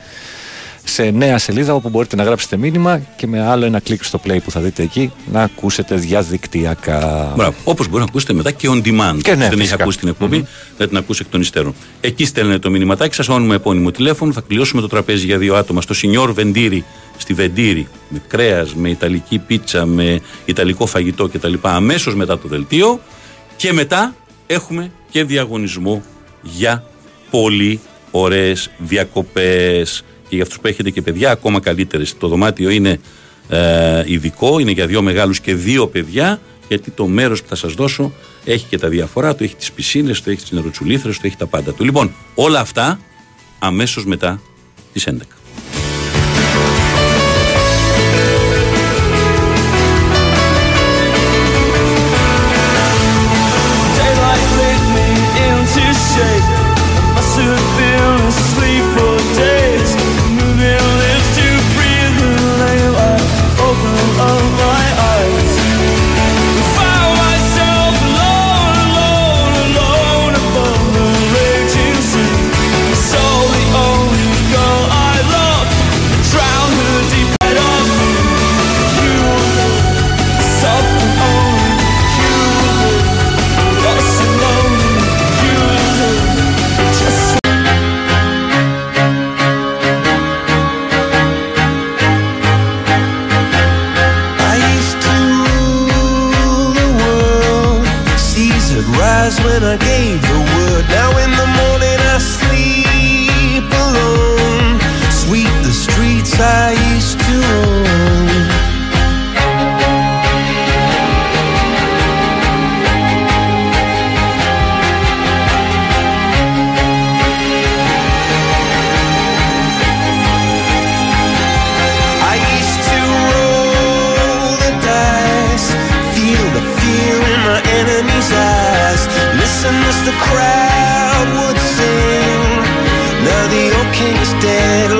σε νέα σελίδα όπου μπορείτε να γράψετε μήνυμα και με άλλο ένα κλικ στο play που θα δείτε εκεί να ακούσετε διαδικτυακά. Μπράβο. Όπως μπορεί να ακούσετε μετά και on demand. Και ναι, Δεν έχει φυσικά. ακούσει την εκπομπη θα την ακούσει εκ των υστέρων. Εκεί στέλνετε το μηνυματάκι σας, όνομα επώνυμο τηλέφωνο. Θα κλειώσουμε το τραπέζι για δύο άτομα στο Σινιόρ Βεντήρι, στη Βεντήρι, με κρέας, με ιταλική πίτσα, με ιταλικό φαγητό κτλ. Αμέσως μετά το δελτίο. Και μετά έχουμε και διαγωνισμό για πολύ ωραίες διακοπές. Και για αυτούς που έχετε και παιδιά, ακόμα καλύτερες. Το δωμάτιο είναι ε, ειδικό, είναι για δύο μεγάλους και δύο παιδιά, γιατί το μέρος που θα σας δώσω έχει και τα διαφορά του, έχει τις πισίνες, του έχει τις νεροτσουλήθρες, του έχει τα πάντα του. Λοιπόν, όλα αυτά αμέσως μετά τις 11. Listen as the crowd would sing. Now the old king is dead,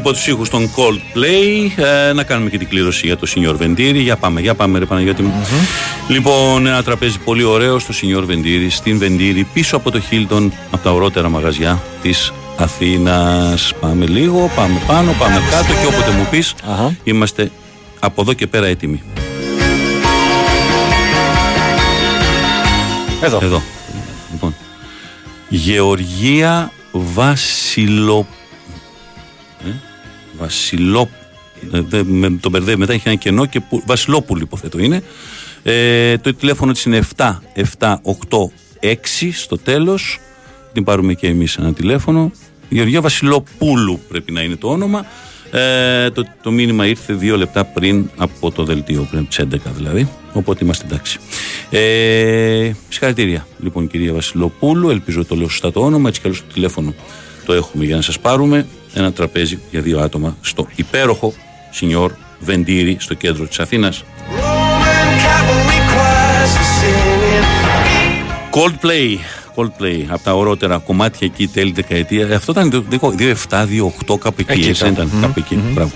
Υπό τους ήχους των Coldplay, ε, να κάνουμε και την κλήρωση για το Senior Βεντήρι. Για πάμε, για πάμε, ρε Παναγιώτη μου. Λοιπόν, ένα τραπέζι πολύ ωραίο στο Senior Βεντήρι, στην Βεντήρι, πίσω από το Hilton, από τα ορότερα μαγαζιά της Αθήνας. Πάμε λίγο, πάμε πάνω, πάμε κάτω και όποτε μου πεις, Αχα. είμαστε από εδώ και πέρα έτοιμοι. Εδώ. Εδώ. Λοιπόν. Γεωργία Βασιλο... Ε; Βασιλό... Ε, δε- με τον μπερδεύει μετά, έχει ένα κενό και που... Βασιλόπουλου υποθέτω είναι. Ε, το τηλέφωνο της είναι 7 7 8 6 στο τέλος. Την πάρουμε και εμείς ένα τηλέφωνο. Γεωργία Βασιλοπούλου πρέπει να είναι το όνομα. Ε, το, το μήνυμα ήρθε δύο λεπτά πριν από το δελτίο, πριν από τις 11 δηλαδή. Οπότε είμαστε εντάξει. Ε, συγχαρητήρια λοιπόν κυρία Βασιλοπούλου. Ελπίζω το λέω σωστά το όνομα. Έτσι κι αλλιώς το τηλέφωνο το έχουμε για να σας πάρουμε. Ένα τραπέζι για δύο άτομα στο υπέροχο Σινιόρ Βεντήρι στο κέντρο της Αθήνας. Roman cavalry choirs are singing. Coldplay. Coldplay, από τα ορότερα κομμάτια εκεί τέλη δεκαετία. Ε, Αυτό ήταν το 2-7, 2-8, κάπου εκεί. Εκεί έτσι, δεν ήταν. ήταν, κάπου εκεί. Μπράβο.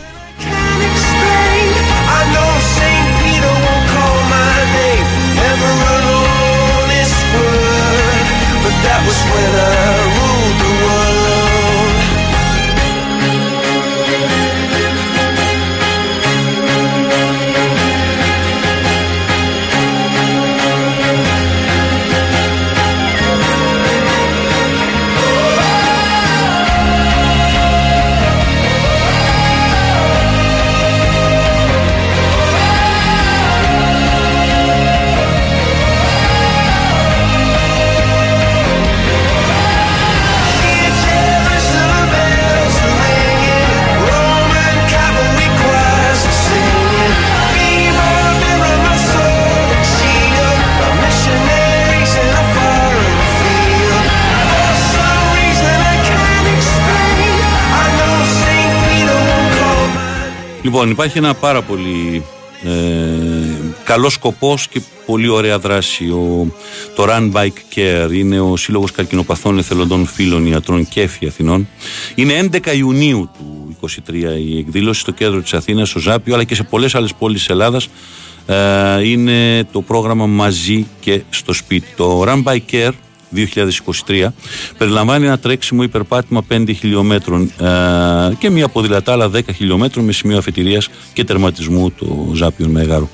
Λοιπόν, υπάρχει ένα πάρα πολύ ε, καλό σκοπός και πολύ ωραία δράση. Ο, το Run Bike Care είναι ο Σύλλογος Καρκινοπαθών Εθελοντών Φίλων Ιατρών Κέφι Αθηνών. Είναι 11 Ιουνίου του 23 η εκδήλωση στο κέντρο της Αθήνας, στο Ζάπιο, αλλά και σε πολλές άλλες πόλεις της Ελλάδας. Ε, είναι το πρόγραμμα μαζί και στο σπίτι. Το Run Bike Care 2023 περιλαμβάνει ένα τρέξιμο υπερπάτημα 5 χιλιόμετρων ε, και μια ποδηλατά άλλα 10 χιλιόμετρων με σημείο αφετηρίας και τερματισμού του Ζάπιον Μέγαρου.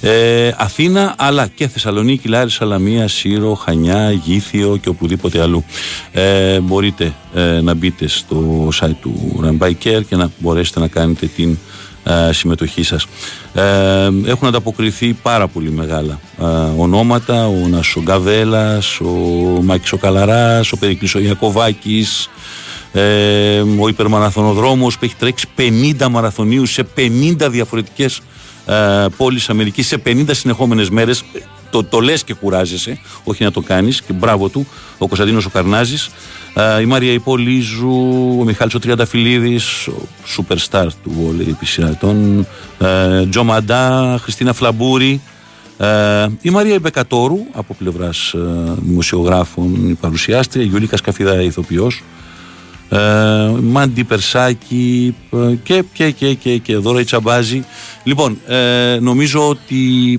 Ε, Αθήνα αλλά και Θεσσαλονίκη, Λάρισα, Λαμία, Σύρο, Χανιά, Γήθιο και οπουδήποτε αλλού. Ε, μπορείτε ε, να μπείτε στο site του Run Bike Care και να μπορέσετε να κάνετε την ε, συμμετοχή σας. Ε, έχουν ανταποκριθεί πάρα πολύ μεγάλα ε, ονόματα, ο Νάσο Γκαβέλας, ο Μάκης ο Καλαράς, ο Περικλής ο Ιακωβάκης, ε, ο υπερμαραθωνοδρόμος που έχει τρέξει 50 μαραθωνίους σε 50 διαφορετικές ε, πόλεις Αμερικής σε 50 συνεχόμενες μέρες το, το λες και κουράζεσαι, όχι να το κάνεις και μπράβο του, ο Κωνσταντίνος ο Καρνάζης. Ε, η Μαρία Υπολίζου, ο Μιχάλης ο Τριανταφυλλίδης, ο superstar του βόλεϊ επί σειρά ετών, ε, Τζο Μαντά, Χριστίνα Φλαμπούρη, ε, η Μαρία Ιμπεκατόρου από πλευράς ε, δημοσιογράφων, η παρουσιάστρια, η Γιούλικα Σκαφίδα ηθοποιός, ε, Μάντι Περσάκη ε, και, και, και, και, και Δώρα η Τσαμπάζη. Λοιπόν, ε, νομίζω ότι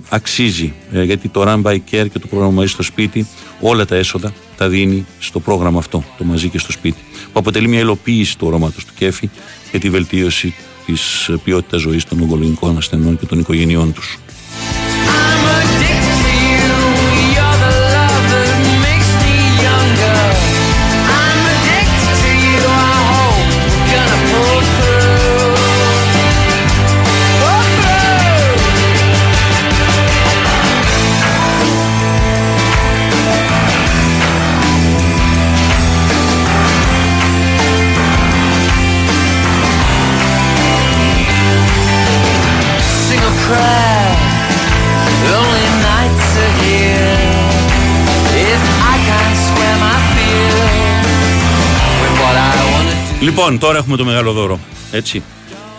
αξίζει ε, γιατί το Run by Care και το πρόγραμμα Μαζί στο σπίτι όλα τα έσοδα τα δίνει στο πρόγραμμα αυτό, το Μαζί και στο σπίτι, που αποτελεί μια υλοποίηση του ορώματος του Κέφι για τη βελτίωση της ποιότητας ζωής των ογκολογικών ασθενών και των οικογενειών τους. Λοιπόν, τώρα έχουμε το μεγάλο δώρο. Έτσι.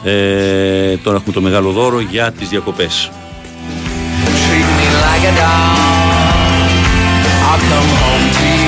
Ε, τώρα έχουμε το μεγάλο δώρο για τις διακοπές. Treat me like a dog. I'll come home to you.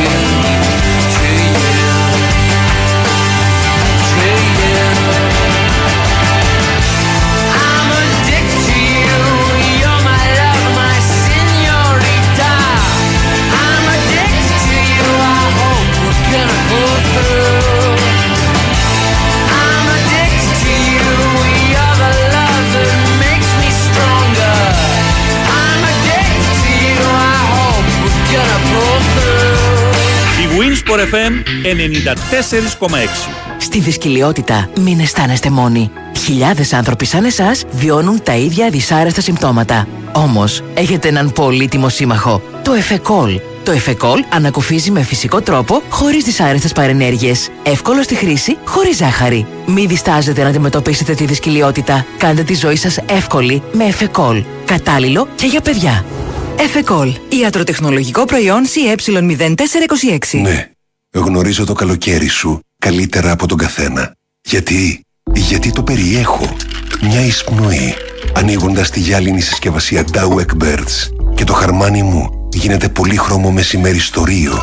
FM 94,6. Στη δυσκολιότητα μην αισθάνεστε μόνοι. Χιλιάδες άνθρωποι σαν εσάς βιώνουν τα ίδια δυσάρεστα συμπτώματα. Όμως, έχετε έναν πολύτιμο σύμμαχο, το Εφεκόλ. Το Εφεκόλ ανακουφίζει με φυσικό τρόπο, χωρίς δυσάρεστες παρενέργειες. Εύκολο στη χρήση, χωρίς ζάχαρη. Μην διστάζετε να αντιμετωπίσετε τη δυσκολιότητα. Κάντε τη ζωή σας εύκολη με Εφεκόλ. Κατάλληλο και για παιδιά. Εφεκόλ. Ιατροτεχνολογικό προϊόν CE0426. Ναι, γνωρίζω το καλοκαίρι σου καλύτερα από τον καθένα. Γιατί, γιατί το περιέχω. Μια εισπνοή, ανοίγοντας τη γυάλινη συσκευασία Dowek Birds και το χαρμάνι μου γίνεται πολύχρωμο μεσημέρι στο Ρίο.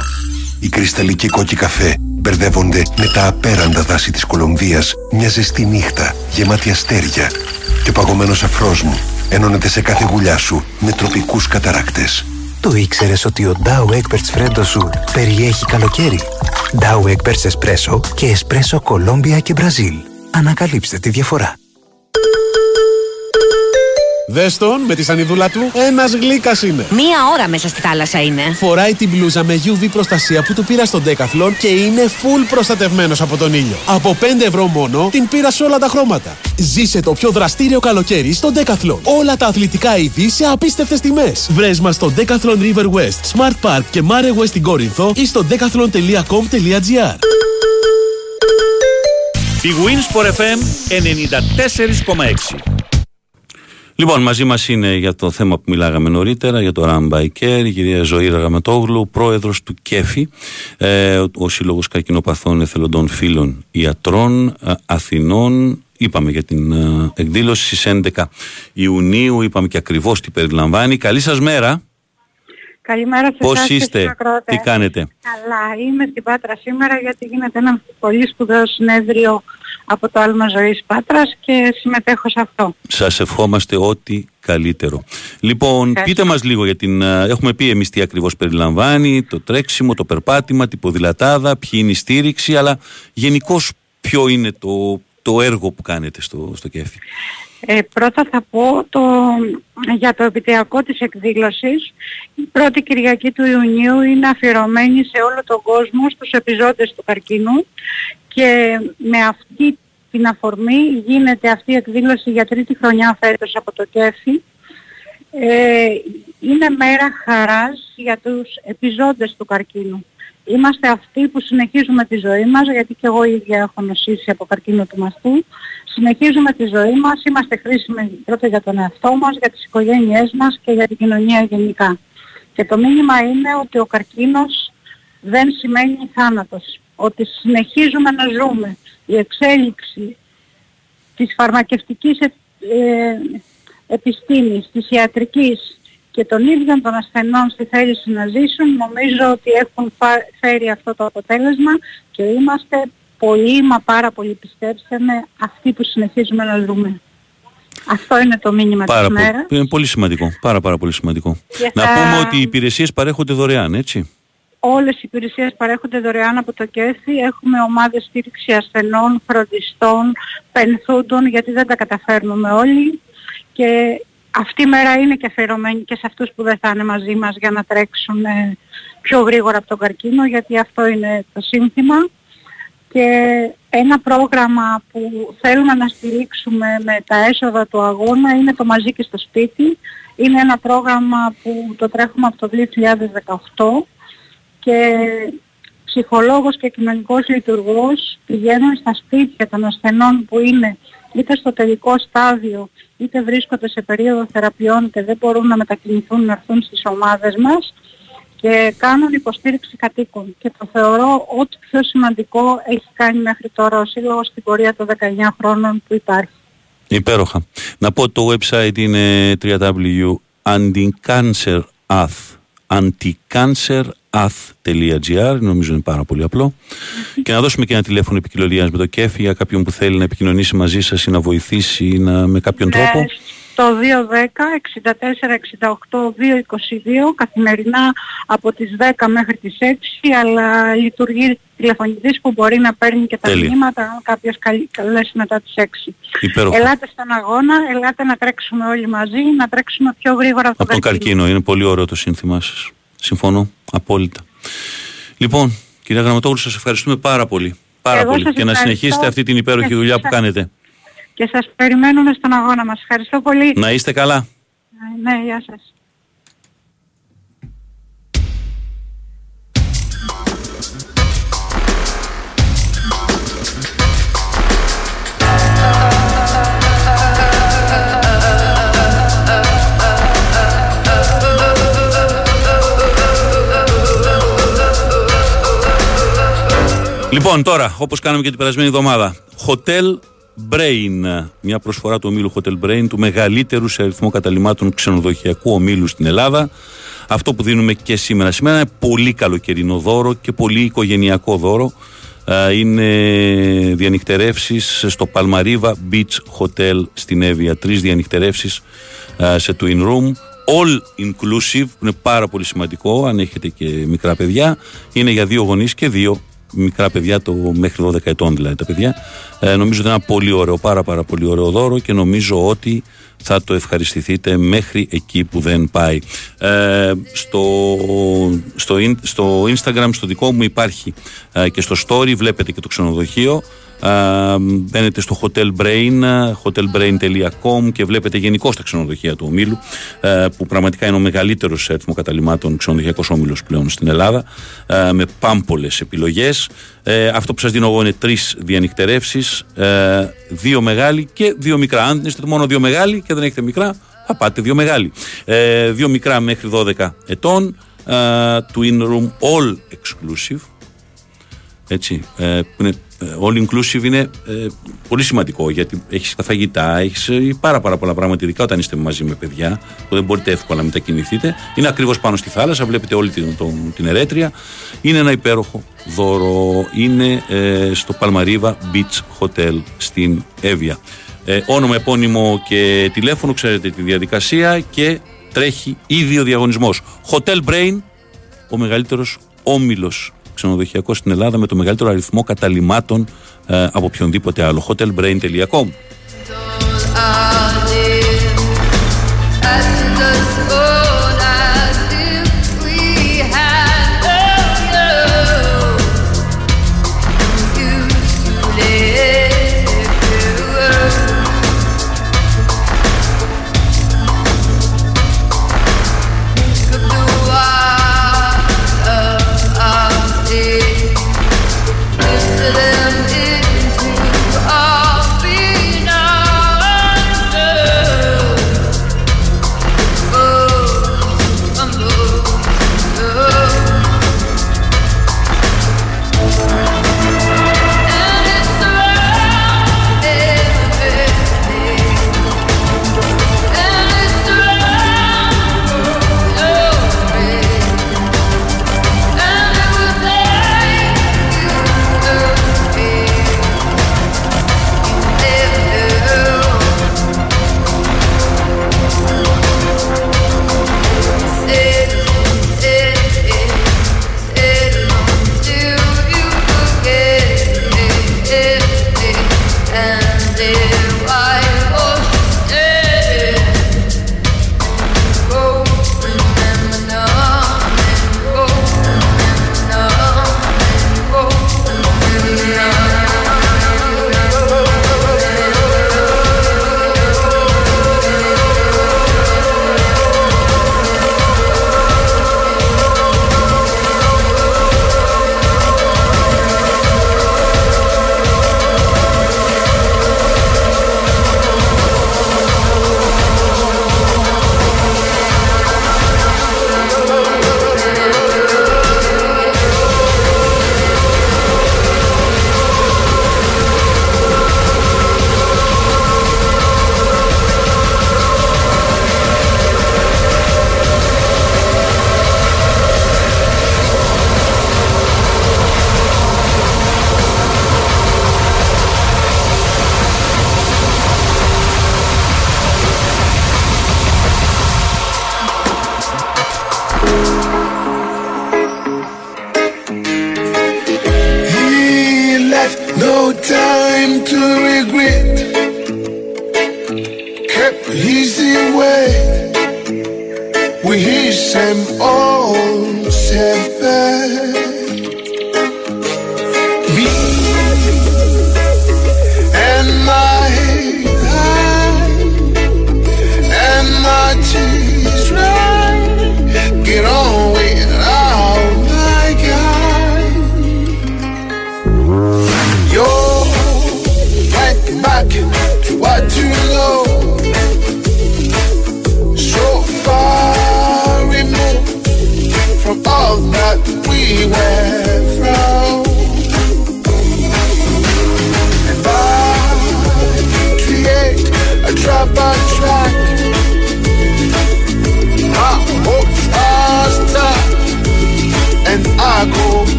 Οι κρυσταλλικοί κόκκι καφέ μπερδεύονται με τα απέραντα δάση της Κολομβίας μια ζεστή νύχτα γεμάτη αστέρια και ο παγωμένος αφρός μου ενώνεται σε κάθε γουλιά σου με τροπικούς καταράκτες. Το ήξερες ότι ο Dow Egberts Φρέντο σου περιέχει καλοκαίρι; Dow Egberts Espresso και Espresso Colombia και Μπραζίλ. Ανακαλύψτε τη διαφορά. Δες τον με τη σανιδούλα του, ένας γλύκας είναι. Μία ώρα μέσα στη θάλασσα είναι. Φοράει την μπλούζα με UV προστασία που του πήρα στον Decathlon και είναι full προστατευμένος από τον ήλιο. Από 5 ευρώ μόνο την πήρα σε όλα τα χρώματα. Ζήσε το πιο δραστήριο καλοκαίρι στο Decathlon. Όλα τα αθλητικά είδη σε απίστευτες τιμές. Βρες μας στο Decathlon River West, Smart Park και Mare West στην Κόρινθο ή στο decathlon.com.gr. Η Winsport FM 94,6. Λοιπόν, μαζί μας είναι για το θέμα που μιλάγαμε νωρίτερα, για το Ram by Care, η κυρία Ζωή Ραγαμετόγλου, πρόεδρος του ΚΕΦΗ, ε, ο- ο Σύλλογος Καρκινοπαθών Εθελοντών Φίλων Ιατρών ε, Αθηνών. Είπαμε για την ε, εκδήλωση στις 11 Ιουνίου, είπαμε και ακριβώς τι περιλαμβάνει. Καλή σας μέρα. Καλημέρα σε Πώς εσάς και είστε, στους ακροατές. τι κάνετε; Καλά, είμαι στην Πάτρα σήμερα γιατί γίνεται ένα πολύ σπουδαίο συνέδριο από το Άλμα Ζωής Πάτρας και συμμετέχω σε αυτό. Σας ευχόμαστε ό,τι καλύτερο. Λοιπόν, πείτε μας λίγο για την... ε, Έχουμε πει εμείς τι ακριβώς περιλαμβάνει, το τρέξιμο, το περπάτημα, την ποδηλατάδα, ποιοι είναι η στήριξη, αλλά γενικώς ποιο είναι το, το έργο που κάνετε στο, στο κέφι. Ε, πρώτα θα πω το, για το επιτειακό της εκδήλωσης. Η πρώτη Κυριακή του Ιουνίου είναι αφιερωμένη σε όλο τον κόσμο στους επιζώντες του καρκίνου και με αυτή την αφορμή γίνεται αυτή η εκδήλωση για τρίτη χρονιά φέτος από το ΚΕΦΙ. Ε, είναι μέρα χαράς για τους επιζώντες του καρκίνου. Είμαστε αυτοί που συνεχίζουμε τη ζωή μας, γιατί και εγώ ίδια έχω νοσήσει από καρκίνο του μαστού. Συνεχίζουμε τη ζωή μας, είμαστε χρήσιμοι πρώτα για τον εαυτό μας, για τις οικογένειές μας και για την κοινωνία γενικά. Και το μήνυμα είναι ότι ο καρκίνος δεν σημαίνει θάνατος. Ότι συνεχίζουμε να ζούμε. Η εξέλιξη της φαρμακευτικής ε, ε, επιστήμης, της ιατρικής και των ίδιων των ασθενών στη θέληση να ζήσουν νομίζω ότι έχουν φα- φέρει αυτό το αποτέλεσμα και είμαστε πολύ μα πάρα πολύ πιστέψτε με αυτοί που συνεχίζουμε να ζούμε. Αυτό είναι το μήνυμα Πάρα της πολύ, μέρας. είναι πολύ σημαντικό, πάρα πάρα πολύ σημαντικό. Και Να θα- πούμε ότι οι υπηρεσίες παρέχονται δωρεάν, έτσι. Όλες οι υπηρεσίες παρέχονται δωρεάν από το ΚΕΘΗ. Έχουμε ομάδες στήριξη ασθενών, φροντιστών, πενθούντων, γιατί δεν τα καταφέρνουμε όλοι. Και αυτή η μέρα είναι και αφιερωμένη και σε αυτούς που δεν θα είναι μαζί μας για να τρέξουν ε, πιο γρήγορα από τον καρκίνο, γιατί αυτό είναι το σύνθημα. Και ένα πρόγραμμα που θέλουμε να στηρίξουμε με τα έσοδα του αγώνα είναι το μαζί και στο σπίτι. Είναι ένα πρόγραμμα που το τρέχουμε από το 2018 και ψυχολόγος και κοινωνικός λειτουργός πηγαίνουν στα σπίτια των ασθενών που είναι είτε στο τελικό στάδιο είτε βρίσκονται σε περίοδο θεραπείων και δεν μπορούν να μετακινηθούν να έρθουν στις ομάδες μας και κάνουν υποστήριξη κατοίκων. Και το θεωρώ ό,τι πιο σημαντικό έχει κάνει μέχρι τώρα ο Σύλλογος στην πορεία των 19 χρόνων που υπάρχει. Υπέροχα. Να πω το website είναι www.anticancerath anticancerath.gr νομίζω είναι πάρα πολύ απλό. Και να δώσουμε και ένα τηλέφωνο επικοινωνίας με το ΚΕΦ για κάποιον που θέλει να επικοινωνήσει μαζί σας ή να βοηθήσει ή να, με κάποιον τρόπο Ε, Το 210 64 68 222 καθημερινά από τις 10 μέχρι τις 6 αλλά λειτουργεί τηλεφωνητής που μπορεί να παίρνει και τα Τέλεια. μηνύματα αν κάποιος καλ- καλέσει μετά τις 6. Υπέροχα. Ελάτε στον αγώνα, ελάτε να τρέξουμε όλοι μαζί, να τρέξουμε πιο γρήγορα από από τον καρκίνο. Είναι πολύ ωραίο το σύνθημά σας. Συμφωνώ απόλυτα. Λοιπόν, κυρία Γραμματόγλου, σας ευχαριστούμε πάρα πολύ. Πάρα Εγώ πολύ. σας Και να ευχαριστώ. συνεχίσετε αυτή την υπέροχη Και δουλειά που σας- κάνετε. Και σας περιμένουμε στον αγώνα μας. Ευχαριστώ πολύ. Να είστε καλά. Ναι, γεια σας. Λοιπόν, τώρα, όπως κάναμε και την περασμένη εβδομάδα, Hotel Brain, μια προσφορά του ομίλου Hotel Brain, του μεγαλύτερου σε αριθμό καταλήμματων ξενοδοχειακού ομίλου στην Ελλάδα. Αυτό που δίνουμε και σήμερα. Σήμερα είναι πολύ καλοκαιρινό δώρο και πολύ οικογενειακό δώρο. Ε, Είναι διανυκτερεύσεις στο Palmariva Beach Hotel στην Εύβοια. Τρεις διανυκτερεύσεις ε, σε Twin Room. All inclusive, που είναι πάρα πολύ σημαντικό αν έχετε και μικρά παιδιά. Είναι για δύο γονείς και δύο μικρά παιδιά, το μέχρι 12 ετών δηλαδή τα παιδιά. Ε, νομίζω ότι είναι ένα πολύ ωραίο, πάρα πάρα πολύ ωραίο δώρο και νομίζω ότι θα το ευχαριστηθείτε μέχρι εκεί που δεν πάει. Ε, στο, στο, in- στο Instagram, στο δικό μου υπάρχει ε, και στο story βλέπετε και το ξενοδοχείο Α, μπαίνετε στο Hotel Brain, hotelbrain.com και βλέπετε γενικώ τα ξενοδοχεία του ομίλου, ε, που πραγματικά είναι ο μεγαλύτερος σε αριθμός καταλήμματων ξενοδοχειακός όμιλο πλέον στην Ελλάδα, ε, με πάμπολες επιλογές. Ε, αυτό που σας δίνω εγώ είναι τρεις διανυκτερεύσεις, ε, δύο μεγάλοι και δύο μικρά. Αν είστε μόνο δύο μεγάλοι και δεν έχετε μικρά, θα πάτε δύο μεγάλοι. Ε, δύο μικρά μέχρι 12 ετών, ε, twin room all exclusive. Έτσι, ε, που είναι ε, all inclusive είναι ε, πολύ σημαντικό γιατί έχεις τα φαγητά, έχεις πάρα, πάρα πολλά πράγματα, ειδικά όταν είστε μαζί με παιδιά που δεν μπορείτε εύκολα να μετακινηθείτε. Είναι ακριβώς πάνω στη θάλασσα, βλέπετε όλη την, τον- την ερέτρια. Είναι ένα υπέροχο δώρο. Είναι ε, στο Παλμαρίβα Beach Hotel στην Εύβοια. Ε, όνομα, επώνυμο και τηλέφωνο, ξέρετε τη διαδικασία και τρέχει ήδη ο διαγωνισμός. Hotel Brain, ο μεγαλύτερος όμιλος ξενοδοχειακός στην Ελλάδα με το μεγαλύτερο αριθμό καταλημάτων ε, από οποιονδήποτε άλλο. hotelbrain.com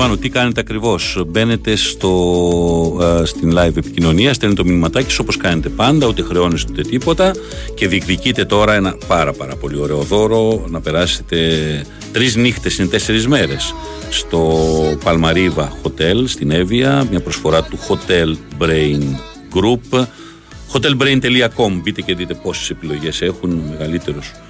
Επαναλαμβάνω, τι κάνετε ακριβώς. Μπαίνετε στο, ε, στην live επικοινωνία, στέλνετε το μηνυματάκι όπως κάνετε πάντα, ούτε χρεώνεστε ούτε τίποτα και διεκδικείτε τώρα ένα πάρα πάρα πολύ ωραίο δώρο να περάσετε τρεις νύχτες, είναι τέσσερις μέρες στο Παλμαρίβα Hotel στην Εύβοια, μια προσφορά του Hotel Brain Group. Hotelbrain.com μπείτε και δείτε πόσες επιλογές έχουν, ο μεγαλύτερος α,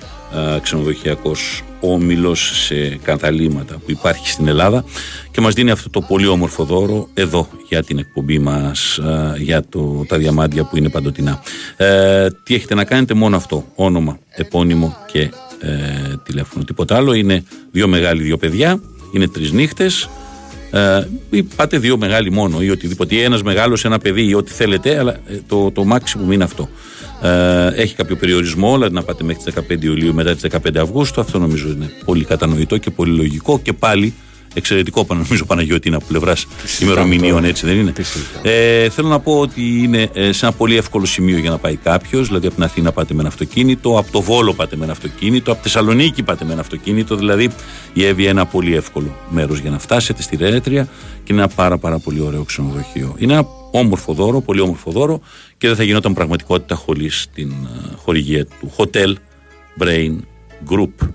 ξενοδοχειακός όμιλος σε καταλήμματα που υπάρχει στην Ελλάδα και μας δίνει αυτό το πολύ όμορφο δώρο εδώ για την εκπομπή μας α, για το, τα διαμάντια που είναι παντοτινά. Ε, τι έχετε να κάνετε μόνο αυτό, όνομα, επώνυμο και ε, τηλέφωνο. Τίποτα άλλο, είναι δύο μεγάλοι, δύο παιδιά, είναι τρεις νύχτες, ε, ή πάτε δύο μεγάλοι μόνο ή οτιδήποτε. Ή ένας μεγάλος, ένα παιδί ή ό,τι θέλετε, αλλά ε, το, το maximum είναι αυτό. Ε, έχει κάποιο περιορισμό, δηλαδή να πάτε μέχρι τις 15 Ιουλίου μετά τις 15 Αυγούστου. Αυτό νομίζω είναι πολύ κατανοητό και πολύ λογικό και πάλι εξαιρετικό νομίζω Παναγιώτη από πλευράς ημερομηνίων, έτσι δεν είναι; Ε, θέλω να πω ότι είναι ε, σε ένα πολύ εύκολο σημείο για να πάει κάποιος. Δηλαδή από την Αθήνα πάτε με ένα αυτοκίνητο, από το Βόλο πάτε με ένα αυτοκίνητο, από τη Θεσσαλονίκη πάτε με ένα αυτοκίνητο. Δηλαδή η Εύη είναι ένα πολύ εύκολο μέρος για να φτάσετε στη Ρέτρια και είναι ένα πάρα, πάρα πολύ ωραίο ξενοδοχείο. Είναι ένα όμορφο δώρο, πολύ όμορφο δώρο και δεν θα γινόταν πραγματικότητα χωρίς την ε, χορηγία του Hotel Brain Group.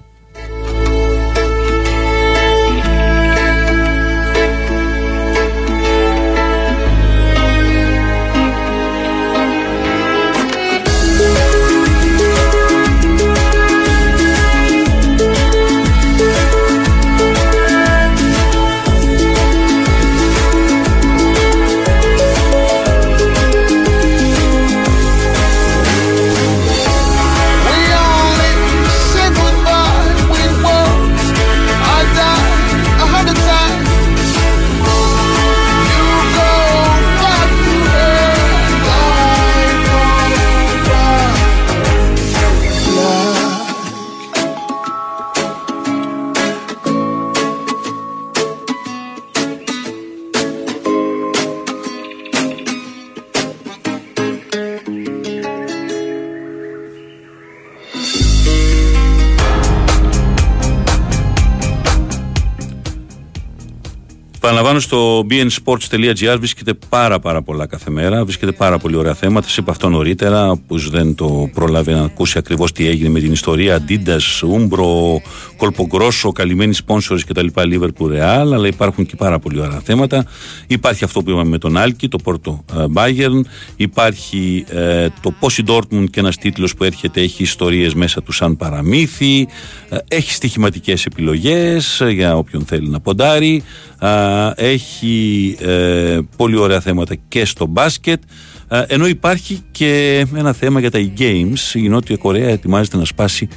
Στο bnsports.gr βρίσκεται πάρα πάρα πολλά κάθε μέρα. Βρίσκεται πάρα πολύ ωραία θέματα. Σε είπα αυτό νωρίτερα, που δεν το πρόλαβε να ακούσει ακριβώς τι έγινε με την ιστορία. Adidas, Umbro, Colpogrosso, καλυμμένοι sponsors κτλ. Liverpool Real. Αλλά υπάρχουν και πάρα πολύ ωραία θέματα. Υπάρχει αυτό που είπαμε με τον Άλκη, το Porto ε, Bayern. Υπάρχει ε, το πώ η Dortmund και ένας τίτλος που έρχεται έχει ιστορίες μέσα του σαν παραμύθι. Ε, έχει στοιχηματικές επιλογές για όποιον θέλει να ποντάρει. Α, έχει ε, πολύ ωραία θέματα και στο μπάσκετ. Α, ενώ υπάρχει και ένα θέμα για τα e-games. Η Νότια Κορέα ετοιμάζεται να σπάσει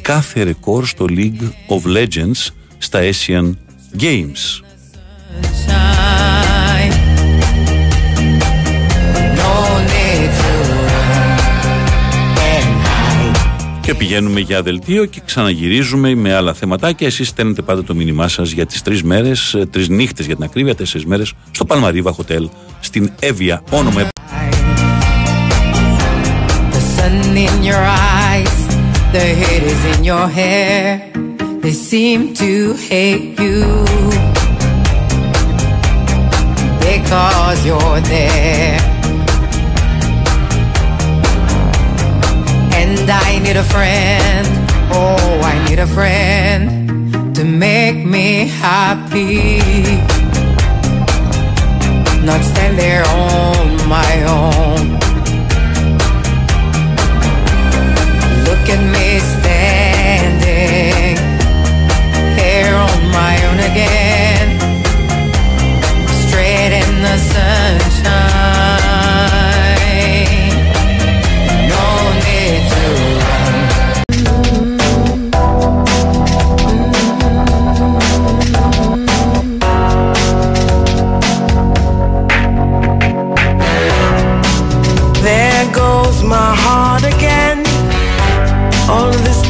κάθε ρεκόρ στο League of Legends στα Asian Games και πηγαίνουμε για δελτίο και ξαναγυρίζουμε με άλλα θεματάκια. Εσείς στέλνετε πάντα το μήνυμά σας για τις τρεις μέρες, ε, τρεις νύχτες για την ακρίβεια, τέσσερις μέρες στο Παλμαρίβα Hotel στην Εύβοια. Όνομα The And I need a friend, oh, I need a friend to make me happy. Not stand there on my own. Look at me standing here on my own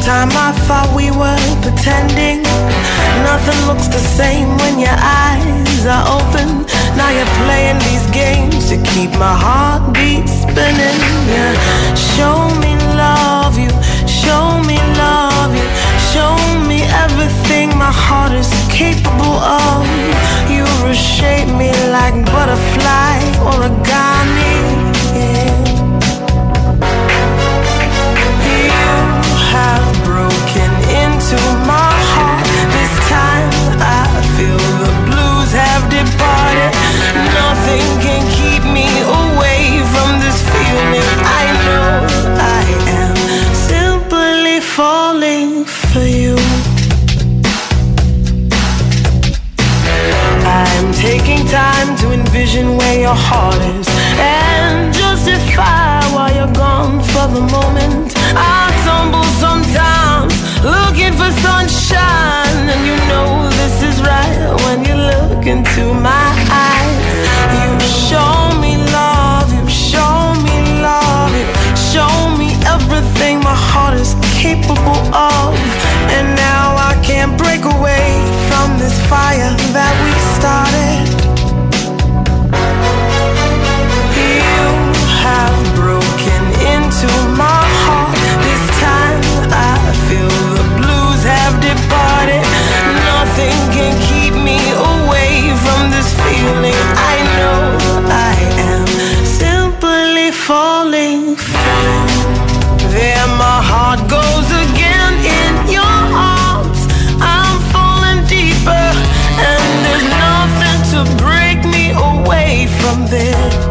time I thought we were pretending. Nothing looks the same when your eyes are open. Now you're playing these games to keep my heartbeat spinning. Yeah. Show me love you, show me love you, show me everything my heart is capable of. You shape me your heart is and justify why you're gone for the moment. I tumble sometimes looking for sunshine, and you know this is right when you look into my eyes. You show me love, you show me love, you show me everything my heart is capable of, and now I can't break away from this fire that we started. This. I know I am simply falling. There my heart goes again in your arms. I'm falling deeper, and there's nothing to break me away from there.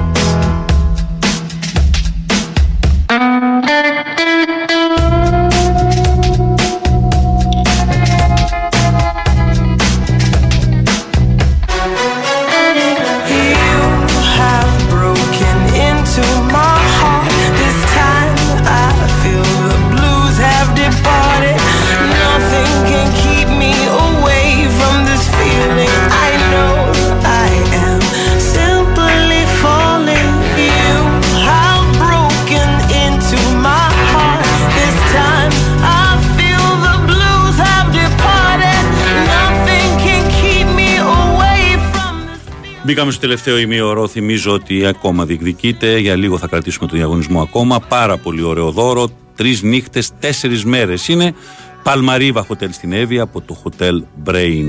Μπήκαμε στο τελευταίο ημίωρο. Θυμίζω ότι ακόμα διεκδικείται. Για λίγο θα κρατήσουμε τον διαγωνισμό ακόμα. Πάρα πολύ ωραίο δώρο. Τρεις νύχτες, τέσσερις μέρες είναι. Παλμαρίβα Hotel στην Εύβοια από το Hotel Brain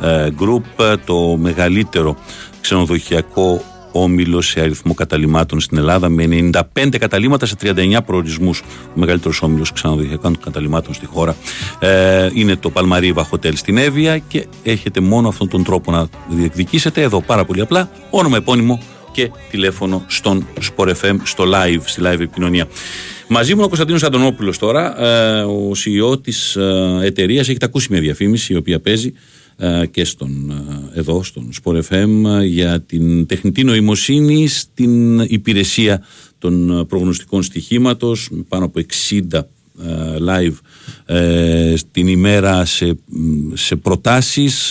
ε, Group, ε, το μεγαλύτερο ξενοδοχειακό όμιλο σε αριθμό καταλήμματων στην Ελλάδα με 95 καταλήμματα σε 39 προορισμούς. Ο μεγαλύτερος όμιλος ξενοδοχειακών καταλήμματων στη χώρα. Ε, είναι το Παλμαρίβα Hotel στην Εύβοια και έχετε μόνο αυτόν τον τρόπο να διεκδικήσετε. Εδώ πάρα πολύ απλά όνομα επώνυμο και τηλέφωνο στον Sport FM στο live, στη live επικοινωνία. Μαζί μου είναι ο Κωνσταντίνος Αντωνόπουλος τώρα, ε, ο CEO της ε, εταιρείας. Έχετε ακούσει μια διαφήμιση η οποία παίζει. ε, και στον, ε, εδώ στον Sport FM ε, για την τεχνητή νοημοσύνη στην υπηρεσία των ε, προγνωστικών στοιχήματος. Με πάνω από 60 ε, live ε, την ημέρα σε, μ, σε προτάσεις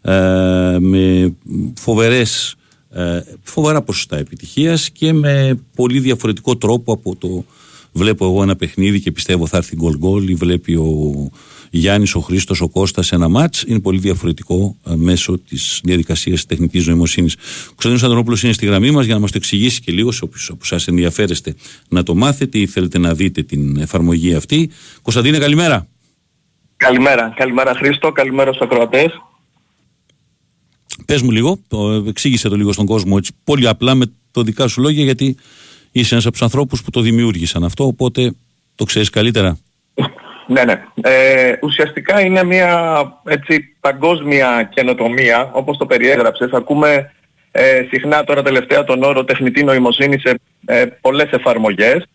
ε, με φοβερές ε, φοβερά ποσοστά επιτυχίας και με πολύ διαφορετικό τρόπο από το βλέπω εγώ ένα παιχνίδι και πιστεύω θα έρθει γκολ γκολ ή βλέπει ο Γιάννης, ο Χρήστος, ο Κώστας ένα μάτς είναι πολύ διαφορετικό ε, μέσω της διαδικασίας τεχνητής νοημοσύνης. Ο Κωνσταντίνος Αντωνόπουλος είναι στη γραμμή μας για να μας το εξηγήσει και λίγο σε όποιους από σας ενδιαφέρεστε να το μάθετε ή θέλετε να δείτε την εφαρμογή αυτή. Κωνσταντίνε καλημέρα. Καλημέρα. Καλημέρα Χρήστο, καλημέρα στους ακροατές. Πες μου λίγο, το, εξήγησε το λίγο στον κόσμο έτσι, πολύ απλά με το δικά σου λόγια γιατί είσαι ένας από τους ανθρώπους που το δημιούργησαν αυτό οπότε το ξέρεις καλύτερα. Ναι, ναι. Ε, ουσιαστικά είναι μια έτσι, παγκόσμια καινοτομία, όπως το περιέγραψες. Ακούμε ε, συχνά τώρα τελευταία τον όρο τεχνητή νοημοσύνη σε ε, πολλές εφαρμογές.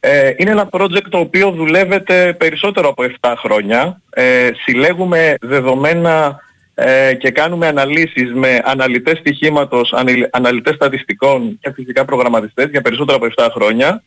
Ε, είναι ένα project το οποίο δουλεύεται περισσότερο από 7 χρόνια. Ε, συλλέγουμε δεδομένα ε, και κάνουμε αναλύσεις με αναλυτές στοιχήματος, αναλυ- αναλυτές στατιστικών και φυσικά προγραμματιστές για περισσότερο από 7 χρόνια.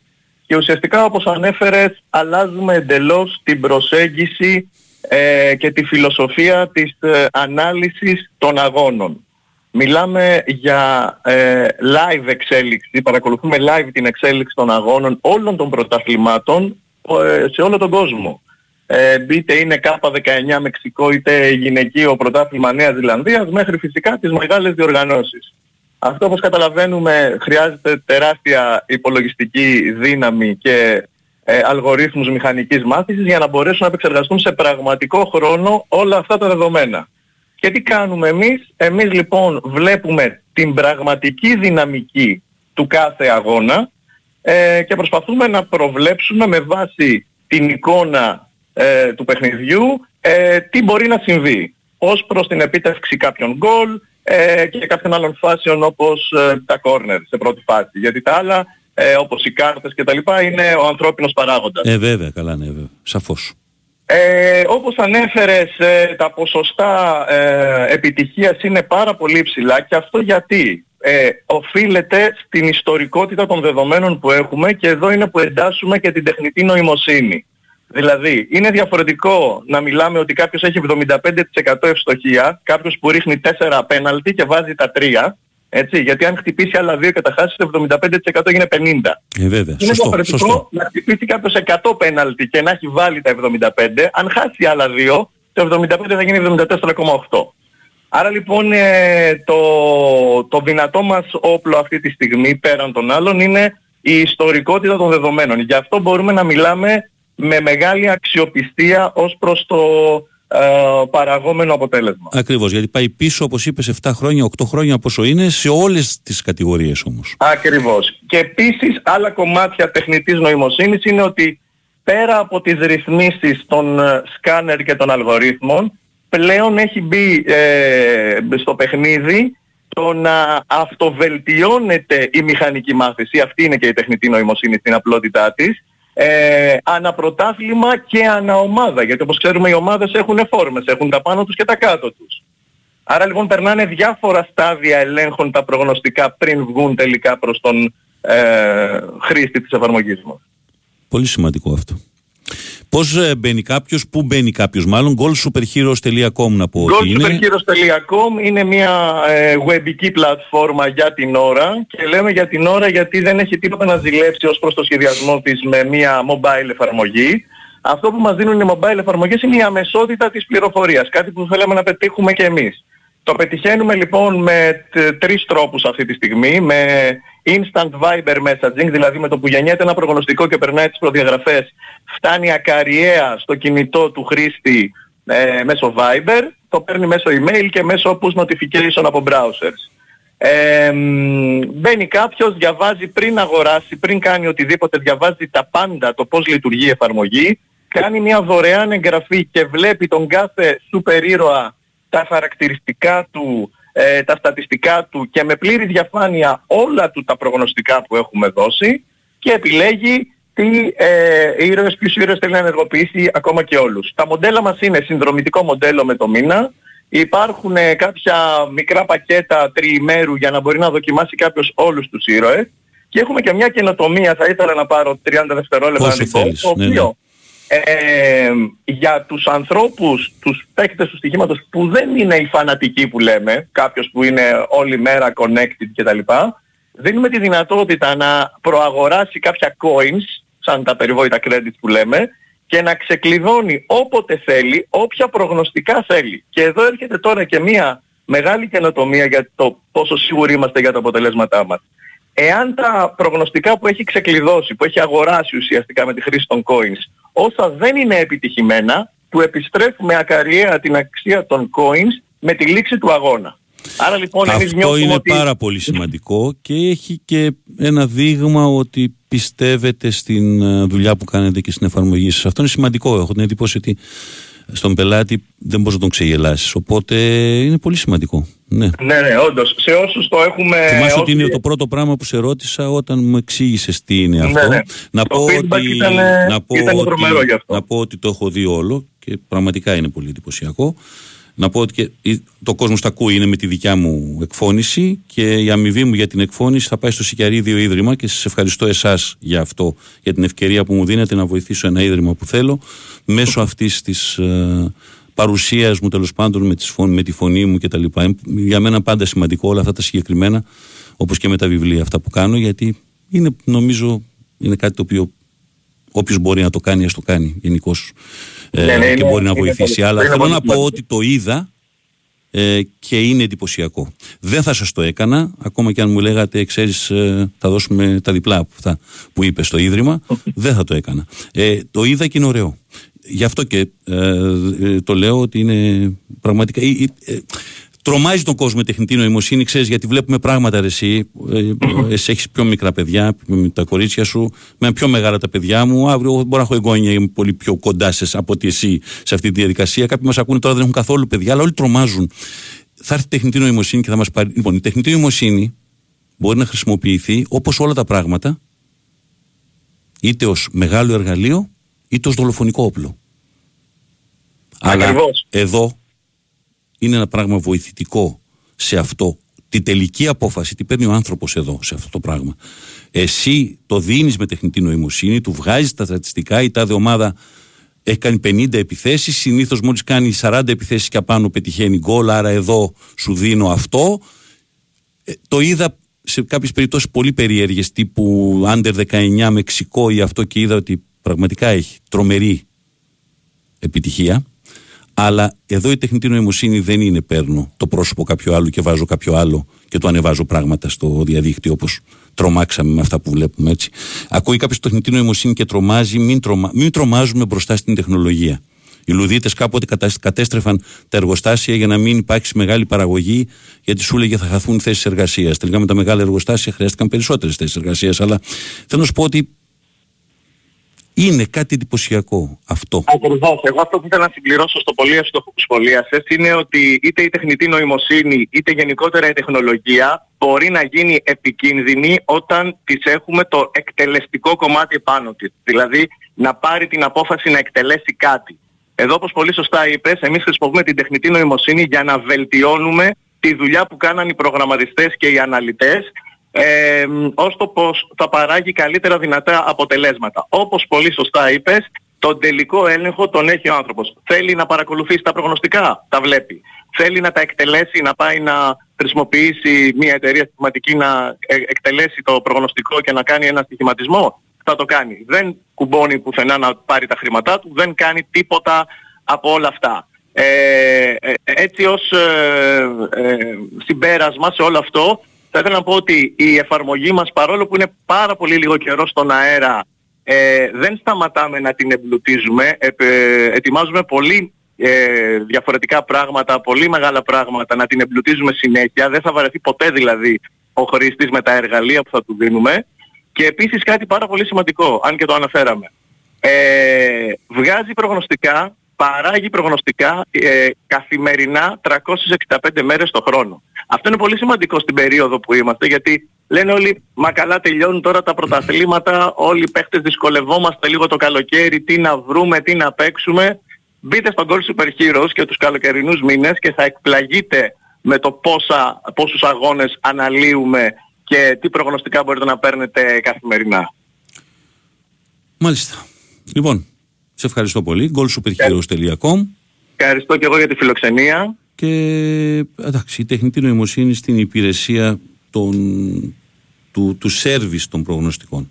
Και ουσιαστικά όπως ανέφερες αλλάζουμε εντελώς την προσέγγιση ε, και τη φιλοσοφία της ε, ανάλυσης των αγώνων. Μιλάμε για ε, live εξέλιξη, παρακολουθούμε live την εξέλιξη των αγώνων όλων των πρωταθλημάτων ε, σε όλο τον κόσμο. Ε, είτε είναι K19 Μεξικό είτε γυναικείο πρωτάθλημα Νέας Ζηλανδίας μέχρι φυσικά τις μεγάλες διοργανώσεις. Αυτό όπως καταλαβαίνουμε χρειάζεται τεράστια υπολογιστική δύναμη και ε, αλγορίθμους μηχανικής μάθησης για να μπορέσουν να επεξεργαστούν σε πραγματικό χρόνο όλα αυτά τα δεδομένα. Και τι κάνουμε εμείς; Εμείς λοιπόν βλέπουμε την πραγματική δυναμική του κάθε αγώνα ε, και προσπαθούμε να προβλέψουμε με βάση την εικόνα ε, του παιχνιδιού ε, τι μπορεί να συμβεί ως προς την επίτευξη κάποιων γκολ ε, και κάποιων άλλων φάσεων όπως ε, τα κόρνερ σε πρώτη φάση. Γιατί τα άλλα ε, όπως οι κάρτες και τα λοιπά είναι ο ανθρώπινος παράγοντας. Ε, βέβαια, καλά, ναι, βέβαια. Σαφώς. Ε, όπως ανέφερες, ε, τα ποσοστά ε, επιτυχίας είναι πάρα πολύ ψηλά και αυτό γιατί; Ε, οφείλεται στην ιστορικότητα των δεδομένων που έχουμε και εδώ είναι που εντάσσουμε και την τεχνητή νοημοσύνη. Δηλαδή, είναι διαφορετικό να μιλάμε ότι κάποιος έχει 75% ευστοχία, κάποιος που ρίχνει 4 απέναλτι και βάζει τα 3, έτσι, γιατί αν χτυπήσει άλλα 2 και τα χάσεις το 75% έγινε 50. Ε, βέβαια. Είναι Σωστό, διαφορετικό σωστό. να χτυπήσει κάποιος 100 πέναλτι και να έχει βάλει τα 75, αν χάσει άλλα 2, το 75 θα γίνει 74,8. Άρα λοιπόν ε, το, το δυνατό μας όπλο αυτή τη στιγμή πέραν των άλλων είναι η ιστορικότητα των δεδομένων. Γι' αυτό μπορούμε να μιλάμε με μεγάλη αξιοπιστία ως προς το ε, παραγόμενο αποτέλεσμα. Ακριβώς, γιατί πάει πίσω, όπως είπες, 7 χρόνια, 8 χρόνια πόσο είναι, σε όλες τις κατηγορίες όμως. Ακριβώς. Και επίσης άλλα κομμάτια τεχνητής νοημοσύνης είναι ότι πέρα από τις ρυθμίσεις των ε, σκάνερ και των αλγορίθμων πλέον έχει μπει ε, στο παιχνίδι το να αυτοβελτιώνεται η μηχανική μάθηση, αυτή είναι και η τεχνητή νοημοσύνη στην απλότητά της, ε, αναπρωτάθλημα και αναομάδα, γιατί όπως ξέρουμε οι ομάδες έχουν φόρμες, έχουν τα πάνω τους και τα κάτω τους. Άρα λοιπόν περνάνε διάφορα στάδια ελέγχων τα προγνωστικά πριν βγουν τελικά προς τον ε, χρήστη της εφαρμογής μας. Πολύ σημαντικό αυτό. Πώς ε, μπαίνει κάποιος, πού μπαίνει κάποιος μάλλον, goalsuperheroes.com να πω ότι είναι. GoSuperheroes.com είναι μια ε, webική πλατφόρμα για την ώρα και λέμε για την ώρα γιατί δεν έχει τίποτα να ζηλέψει ως προς το σχεδιασμό της με μια mobile εφαρμογή. Αυτό που μας δίνουν οι mobile εφαρμογές είναι η αμεσότητα της πληροφορίας, κάτι που θέλαμε να πετύχουμε και εμείς. Το πετυχαίνουμε λοιπόν με τ- τρεις τρόπους αυτή τη στιγμή, με instant Viber messaging, δηλαδή με το που γεννιέται ένα προγνωστικό και περνάει τις προδιαγραφές, φτάνει ακαριέα στο κινητό του χρήστη ε, μέσω Viber, το παίρνει μέσω email και μέσω push notification από browsers. Ε, μ, μπαίνει κάποιος, διαβάζει πριν αγοράσει, πριν κάνει οτιδήποτε, διαβάζει τα πάντα το πώς λειτουργεί η εφαρμογή, κάνει μια δωρεάν εγγραφή και βλέπει τον κάθε σούπερ ήρωα τα χαρακτηριστικά του, ε, τα στατιστικά του και με πλήρη διαφάνεια όλα του τα προγνωστικά που έχουμε δώσει και επιλέγει τι ε, ήρωες, ποιους ήρωες θέλει να ενεργοποιήσει ακόμα και όλους. Τα μοντέλα μας είναι συνδρομητικό μοντέλο με το μήνα. Υπάρχουν ε, κάποια μικρά πακέτα τριημέρου για να μπορεί να δοκιμάσει κάποιος όλους τους ήρωες. Και έχουμε και μια καινοτομία, θα ήθελα να πάρω 30 δευτερόλεπτα Όσο να την πω, θέλεις, το ναι, οποίο ναι. Ε, για τους ανθρώπους, τους παίκτες του στοιχήματος που δεν είναι οι φανατικοί που λέμε, κάποιος που είναι όλη μέρα connected κτλ. Δίνουμε τη δυνατότητα να προαγοράσει κάποια coins, σαν τα περιβόητα credits που λέμε, και να ξεκλειδώνει όποτε θέλει, όποια προγνωστικά θέλει. Και εδώ έρχεται τώρα και μία μεγάλη καινοτομία για το πόσο σίγουροι είμαστε για τα αποτελέσματά μας. Εάν τα προγνωστικά που έχει ξεκλειδώσει, που έχει αγοράσει ουσιαστικά με τη χρήση των coins, όσα δεν είναι επιτυχημένα, του επιστρέφουμε ακαριέα την αξία των coins με τη λήξη του αγώνα. Άρα λοιπόν εμείς Αυτό νιώθουμε είναι ότι... πάρα πολύ σημαντικό και έχει και ένα δείγμα ότι πιστεύετε στην ε, δουλειά που κάνετε και στην εφαρμογή σας. Αυτό είναι σημαντικό. Έχω την εντύπωση ότι στον πελάτη δεν μπορείς να τον ξεγελάσεις. Οπότε είναι πολύ σημαντικό. Ναι. Ναι, ναι, όντως. Σε όσους το έχουμε... Θυμάσαι ότι όσοι- είναι το πρώτο πράγμα που σε ρώτησα όταν μου εξήγησες τι είναι Ναι, αυτό. ναι. Να, Το πω feedback ότι, ήτανε- να, πω ήτανε ότι, τρομερό γι' αυτό. να πω ότι το έχω δει όλο και πραγματικά είναι πολύ εντυπωσιακό. Να πω ότι και η- το κόσμος τα ακούει, είναι με τη δικιά μου εκφώνηση και η αμοιβή μου για την εκφώνηση θα πάει στο Σικιαρίδιο Ίδρυμα και σας ευχαριστώ εσάς για αυτό, για την ευκαιρία που μου δίνετε να βοηθήσω ένα ίδρυμα που θέλω μέσω αυτής της ε, παρουσίας μου τέλος πάντων με, τις φων- με τη φωνή μου κτλ. Είναι για μένα πάντα σημαντικό όλα αυτά τα συγκεκριμένα όπως και με τα βιβλία αυτά που κάνω γιατί είναι νομίζω είναι κάτι το οποίο όποιος μπορεί να το κάνει ας το κάνει γενικώς Ναι, ναι, και είναι- μπορεί να είναι βοηθήσει πολύ- αλλά είναι θέλω πολύ να πω σημαντικό. ότι το είδα ε, και είναι εντυπωσιακό. Δεν θα σας το έκανα, ακόμα και αν μου λέγατε, ξέρεις, ε, θα δώσουμε τα διπλά από αυτά που είπες στο Ίδρυμα, δεν θα το έκανα. Ε, το είδα και είναι ωραίο. Γι' αυτό και ε, ε, το λέω ότι είναι πραγματικά. ε, ε, ε, τρομάζει τον κόσμο η τεχνητή νοημοσύνη, ξέρεις, γιατί βλέπουμε πράγματα ρε, εσύ. Ε, εσύ έχεις πιο μικρά παιδιά, με τα κορίτσια σου, με πιο μεγάλα τα παιδιά μου. Αύριο εγώ μπορώ να έχω εγγόνια, είμαι πολύ πιο κοντά σε από ότι εσύ σε αυτή τη διαδικασία. Κάποιοι μας ακούνε τώρα δεν έχουν καθόλου παιδιά, αλλά όλοι τρομάζουν. Θα έρθει η τεχνητή νοημοσύνη και θα μας πάρει. Λοιπόν, η τεχνητή νοημοσύνη μπορεί να χρησιμοποιηθεί όπως όλα τα πράγματα, είτε ως μεγάλο εργαλείο, είτε ως δολοφονικό όπλο. Αλλά Ακριβώς. εδώ είναι ένα πράγμα βοηθητικό σε αυτό. Τη τελική απόφαση τη παίρνει ο άνθρωπος εδώ, σε αυτό το πράγμα. Εσύ το δίνεις με τεχνητή νοημοσύνη, του βγάζεις τα στατιστικά, η τάδε ομάδα έχει κάνει 50 επιθέσεις. Συνήθως μόλις κάνει 40 επιθέσεις και απάνω πετυχαίνει γκολ. Άρα εδώ σου δίνω αυτό. Ε, το είδα σε κάποιες περιπτώσεις πολύ περίεργες τύπου Under 19 Μεξικό ή αυτό και είδα ότι πραγματικά έχει τρομερή επιτυχία. Αλλά εδώ η τεχνητή νοημοσύνη δεν είναι παίρνω το πρόσωπο κάποιου άλλου και βάζω κάποιο άλλο και του ανεβάζω πράγματα στο διαδίκτυο όπως τρομάξαμε με αυτά που βλέπουμε έτσι. Ακούει κάποιος τεχνητή νοημοσύνη και τρομάζει, μην, τρομα... μην τρομάζουμε μπροστά στην τεχνολογία. Οι Λουδίτες κάποτε κατασ- κατέστρεφαν τα εργοστάσια για να μην υπάρξει μεγάλη παραγωγή, γιατί σου έλεγε θα χαθούν θέσεις εργασίας. Τελικά με τα μεγάλα εργοστάσια χρειάστηκαν περισσότερες θέσεις εργασίας. Αλλά θέλω να σου πω ότι είναι κάτι εντυπωσιακό αυτό. Ακριβώς. Εγώ αυτό που ήθελα να συμπληρώσω στο πολύ εύστοχο που σχολίασες είναι ότι είτε η τεχνητή νοημοσύνη είτε γενικότερα η τεχνολογία μπορεί να γίνει επικίνδυνη όταν της έχουμε το εκτελεστικό κομμάτι επάνω της. Δηλαδή να πάρει την απόφαση να εκτελέσει κάτι. Εδώ όπως πολύ σωστά είπες, εμείς χρησιμοποιούμε την τεχνητή νοημοσύνη για να βελτιώνουμε τη δουλειά που κάναν οι προγραμματιστές και οι αναλυτές ε, ως το πως θα παράγει καλύτερα δυνατά αποτελέσματα. Όπως πολύ σωστά είπες, τον τελικό έλεγχο τον έχει ο άνθρωπος. Θέλει να παρακολουθήσει τα προγνωστικά, τα βλέπει. Θέλει να τα εκτελέσει, να πάει να χρησιμοποιήσει μια εταιρεία στοιχηματική να ε, εκτελέσει το προγνωστικό και να κάνει ένα στοιχηματισμό, θα το κάνει. Δεν κουμπώνει πουθενά να πάρει τα χρήματά του, δεν κάνει τίποτα από όλα αυτά. Ε, ε, έτσι ως ε, ε, συμπέρασμα σε όλο αυτό θα ήθελα να πω ότι η εφαρμογή μας παρόλο που είναι πάρα πολύ λίγο καιρό στον αέρα ε, δεν σταματάμε να την εμπλουτίζουμε. Ε, ε, ετοιμάζουμε πολύ ε, διαφορετικά πράγματα, πολύ μεγάλα πράγματα να την εμπλουτίζουμε συνέχεια. Δεν θα βαρεθεί ποτέ δηλαδή ο χρήστης με τα εργαλεία που θα του δίνουμε. Και επίσης κάτι πάρα πολύ σημαντικό, αν και το αναφέραμε. Ε, βγάζει προγνωστικά, παράγει προγνωστικά ε, καθημερινά 365 μέρες το χρόνο. Αυτό είναι πολύ σημαντικό στην περίοδο που είμαστε γιατί λένε όλοι μα καλά τελειώνουν τώρα τα πρωταθλήματα, όλοι οι παίχτες δυσκολευόμαστε λίγο το καλοκαίρι, τι να βρούμε, τι να παίξουμε. Μπείτε στον Goal Super Heroes και τους καλοκαιρινούς μήνες και θα εκπλαγείτε με το πόσα, πόσους αγώνες αναλύουμε και τι προγνωστικά μπορείτε να παίρνετε καθημερινά. Μάλιστα. Λοιπόν, σε ευχαριστώ πολύ. goalsuperheroes.com Ευχαριστώ και εγώ για τη φιλοξενία. και εντάξει, η τεχνητή νοημοσύνη στην υπηρεσία των, του, του σέρβις των προγνωστικών.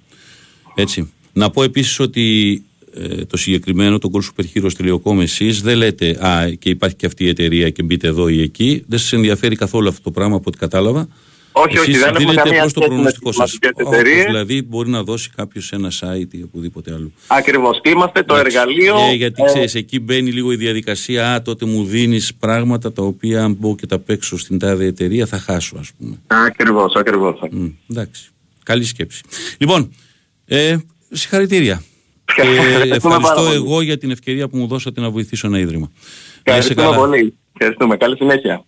Έτσι. Να πω επίσης ότι ε, το συγκεκριμένο, το goalsuperheroes.com εσείς δεν λέτε α, και υπάρχει και αυτή η εταιρεία και μπείτε εδώ ή εκεί. Δεν σας ενδιαφέρει καθόλου αυτό το πράγμα από ό,τι κατάλαβα. Όχι, όχι, Εσείς δεν έχουμε δίνετε καμία απλώς το σχέση με προγνωστικό τις σας. σημαντικές Όπως εταιρείες. δηλαδή μπορεί να δώσει κάποιος ένα site ή οπουδήποτε άλλο. Ακριβώς. Και Είμαστε το Εντάξει. εργαλείο. Ε, γιατί ε, ξέρεις, εκεί μπαίνει λίγο η διαδικασία. Α, τότε μου δίνεις πράγματα τα οποία αν μπω και τα παίξω στην τάδε εταιρεία θα χάσω, ας πούμε. Ακριβώς, ακριβώς. Μ, εντάξει. Καλή σκέψη. Λοιπόν, ε, συγχαρητήρια. Και Ευχαριστούμε πάρα ευχαριστώ πολύ. εγώ για την ευκαιρία που μου δώσατε να βοηθήσω ένα ίδρυμα. Να είσαι Ευχαριστούμε καλά. πολύ. Ευχαριστούμε. Καλή συνέχεια.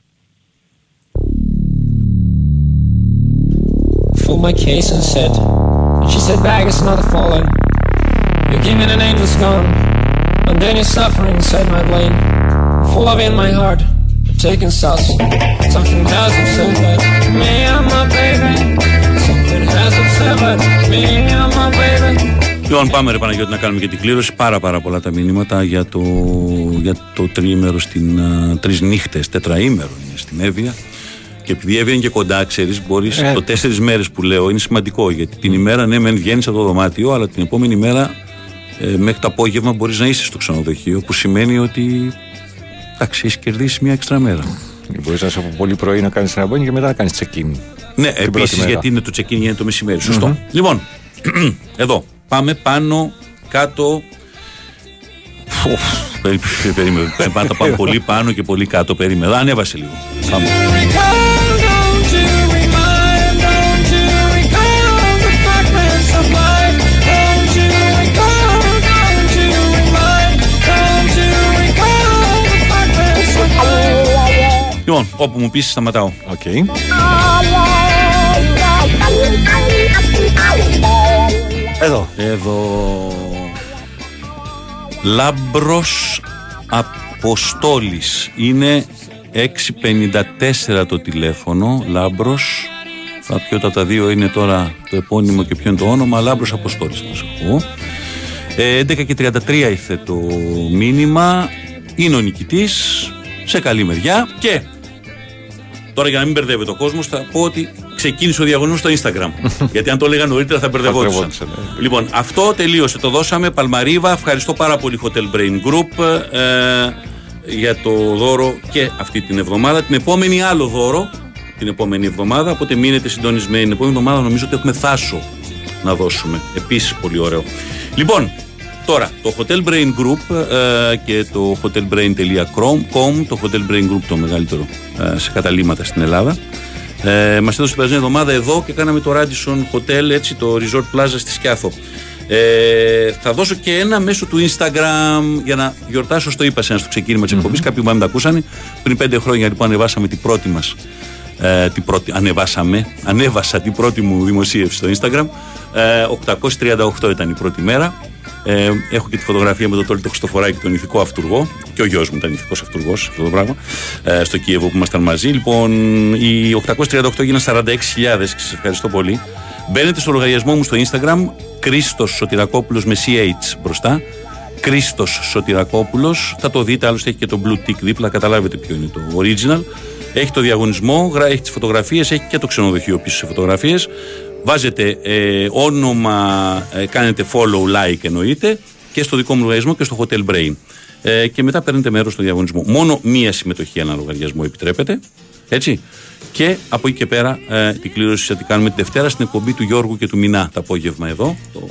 Full my case and said, She said, bag is not falling. You're giving an angel's gone. And then you're suffering inside my brain. Full of in my heart. Taking sauce. Something has upset me and my baby. Something has upset me and my baby. Λοιπόν, πάμε ρε Παναγιώτη να κάνουμε και την κλήρωση. Πάρα πάρα πολλά τα μηνύματα για το, για το τριήμερο στην α, τρεις νύχτες, τετραήμερο είναι στην Εύβοια. Και επειδή η Εύβοια είναι και κοντά, ξέρεις, μπορείς Ε. το τέσσερις μέρες που λέω είναι σημαντικό. Γιατί την ημέρα, ναι, μεν βγαίνεις από το δωμάτιο, αλλά την επόμενη μέρα ε, μέχρι το απόγευμα μπορείς να είσαι στο ξενοδοχείο, που σημαίνει ότι εντάξει, έχεις κερδίσει μια έξτρα μέρα. Μπορείς να είσαι από πολύ πρωί να κάνεις ένα μπάνιο και μετά να κάνεις check-in. Ναι, Την πρώτη επίσης μέρα. γιατί είναι το check-in γίνεται το μεσημέρι. Σωστό. Μμμ. Λοιπόν, εδώ. Πάμε πάνω, κάτω. Περί- Περίμενε. Πάντα πάμε πολύ πάνω και πολύ κάτω. Περίμενε. Ανέβασε λίγο. Πάμε. Λοιπόν, όπου μου πεις σταματάω. Οκ. Εδώ. Εδώ. Λάμπρος Αποστόλης. Είναι 654 το τηλέφωνο. Λάμπρος. Θα ποιο τα τα δύο είναι τώρα το επώνυμο και ποιο είναι το όνομα. Λάμπρος Αποστόλης. Μας ακούω. Ε, 11 και 33 ήρθε το μήνυμα. Είναι ο νικητής. Σε καλή μεριά. Και Τώρα για να μην μπερδεύεται ο κόσμος, θα πω ότι ξεκίνησε ο διαγωνισμός στο Instagram. Γιατί αν το έλεγα νωρίτερα θα μπερδευόντουσαν. μπερδευόντουσαν, ναι. Λοιπόν, αυτό τελείωσε. Το δώσαμε. Παλμαρίβα. Ευχαριστώ πάρα πολύ Hotel Brain Group ε, για το δώρο και αυτή την εβδομάδα. Την επόμενη άλλο δώρο την επόμενη εβδομάδα. Οπότε μείνετε συντονισμένοι. Την επόμενη εβδομάδα νομίζω ότι έχουμε θάσο να δώσουμε. Επίσης πολύ ωραίο. Λοιπόν, τώρα το Hotel Brain Group ε, και το hotelbrain.com, το Hotel Brain Group το μεγαλύτερο ε, σε καταλήμματα στην Ελλάδα. Ε, Μας έδωσε την περασμένη εβδομάδα εδώ και κάναμε το Radisson Hotel, έτσι, το Resort Plaza στη Σκιάθο. Ε, θα δώσω και ένα μέσω του Instagram για να γιορτάσω στο είπα σε ένα στο ξεκίνημα της εκπομπής. Κάποιοι μου τα ακούσαν. Πριν πέντε χρόνια λοιπόν ανεβάσαμε την πρώτη μας. Ε, την πρώτη, ανεβάσαμε, ανέβασα την πρώτη μου δημοσίευση στο Instagram. Ε, 838 ήταν η πρώτη μέρα. Ε, έχω και τη φωτογραφία με τον Τόλι το Χριστοφοράκη, τον ηθικό αυτούργο. Και ο γιος μου ήταν ηθικός αυτούργος αυτό το πράγμα. Ε, στο Κίεβο που ήμασταν μαζί. Λοιπόν, οι 838 έγιναν 46.000 και σας ευχαριστώ πολύ. Μπαίνετε στο λογαριασμό μου στο Instagram, Κρίστος Σωτηρακόπουλος με CH μπροστά. Κρίστος Σωτηρακόπουλος. Θα το δείτε, άλλωστε έχει και το blue tick δίπλα, καταλάβετε ποιο είναι το original. Έχει το διαγωνισμό, γρα- έχει τις φωτογραφίες, έχει και το ξενοδοχείο πίσω σε φωτογραφίες. Βάζετε ε, όνομα, ε, κάνετε follow, like εννοείται και στο δικό μου λογαριασμό και στο Hotel Brain. Ε, και μετά παίρνετε μέρος στο διαγωνισμό. Μόνο μία συμμετοχή ένα λογαριασμό επιτρέπεται. Έτσι. Και από εκεί και πέρα ε, την κλήρωση θα την κάνουμε τη Δευτέρα στην εκπομπή του Γιώργου και του Μινά το απόγευμα εδώ, το,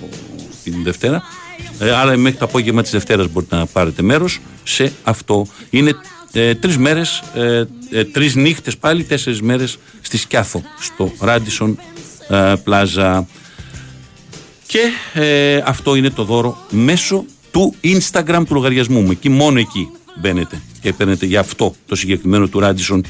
την Δευτέρα. Ε, άρα μέχρι το απόγευμα της Δευτέρας μπορείτε να πάρετε μέρος σε αυτό. Είναι ε, τρεις μέρες, ε, ε, τρεις νύχτες πάλι, τέσσερις μέρες στη Σκιάθο, στο Ράντισον ε, Πλάζα. Και ε, αυτό είναι το δώρο μέσω του Instagram του λογαριασμού μου. Εκεί μόνο εκεί μπαίνετε και παίρνετε για αυτό το συγκεκριμένο του Ράντισον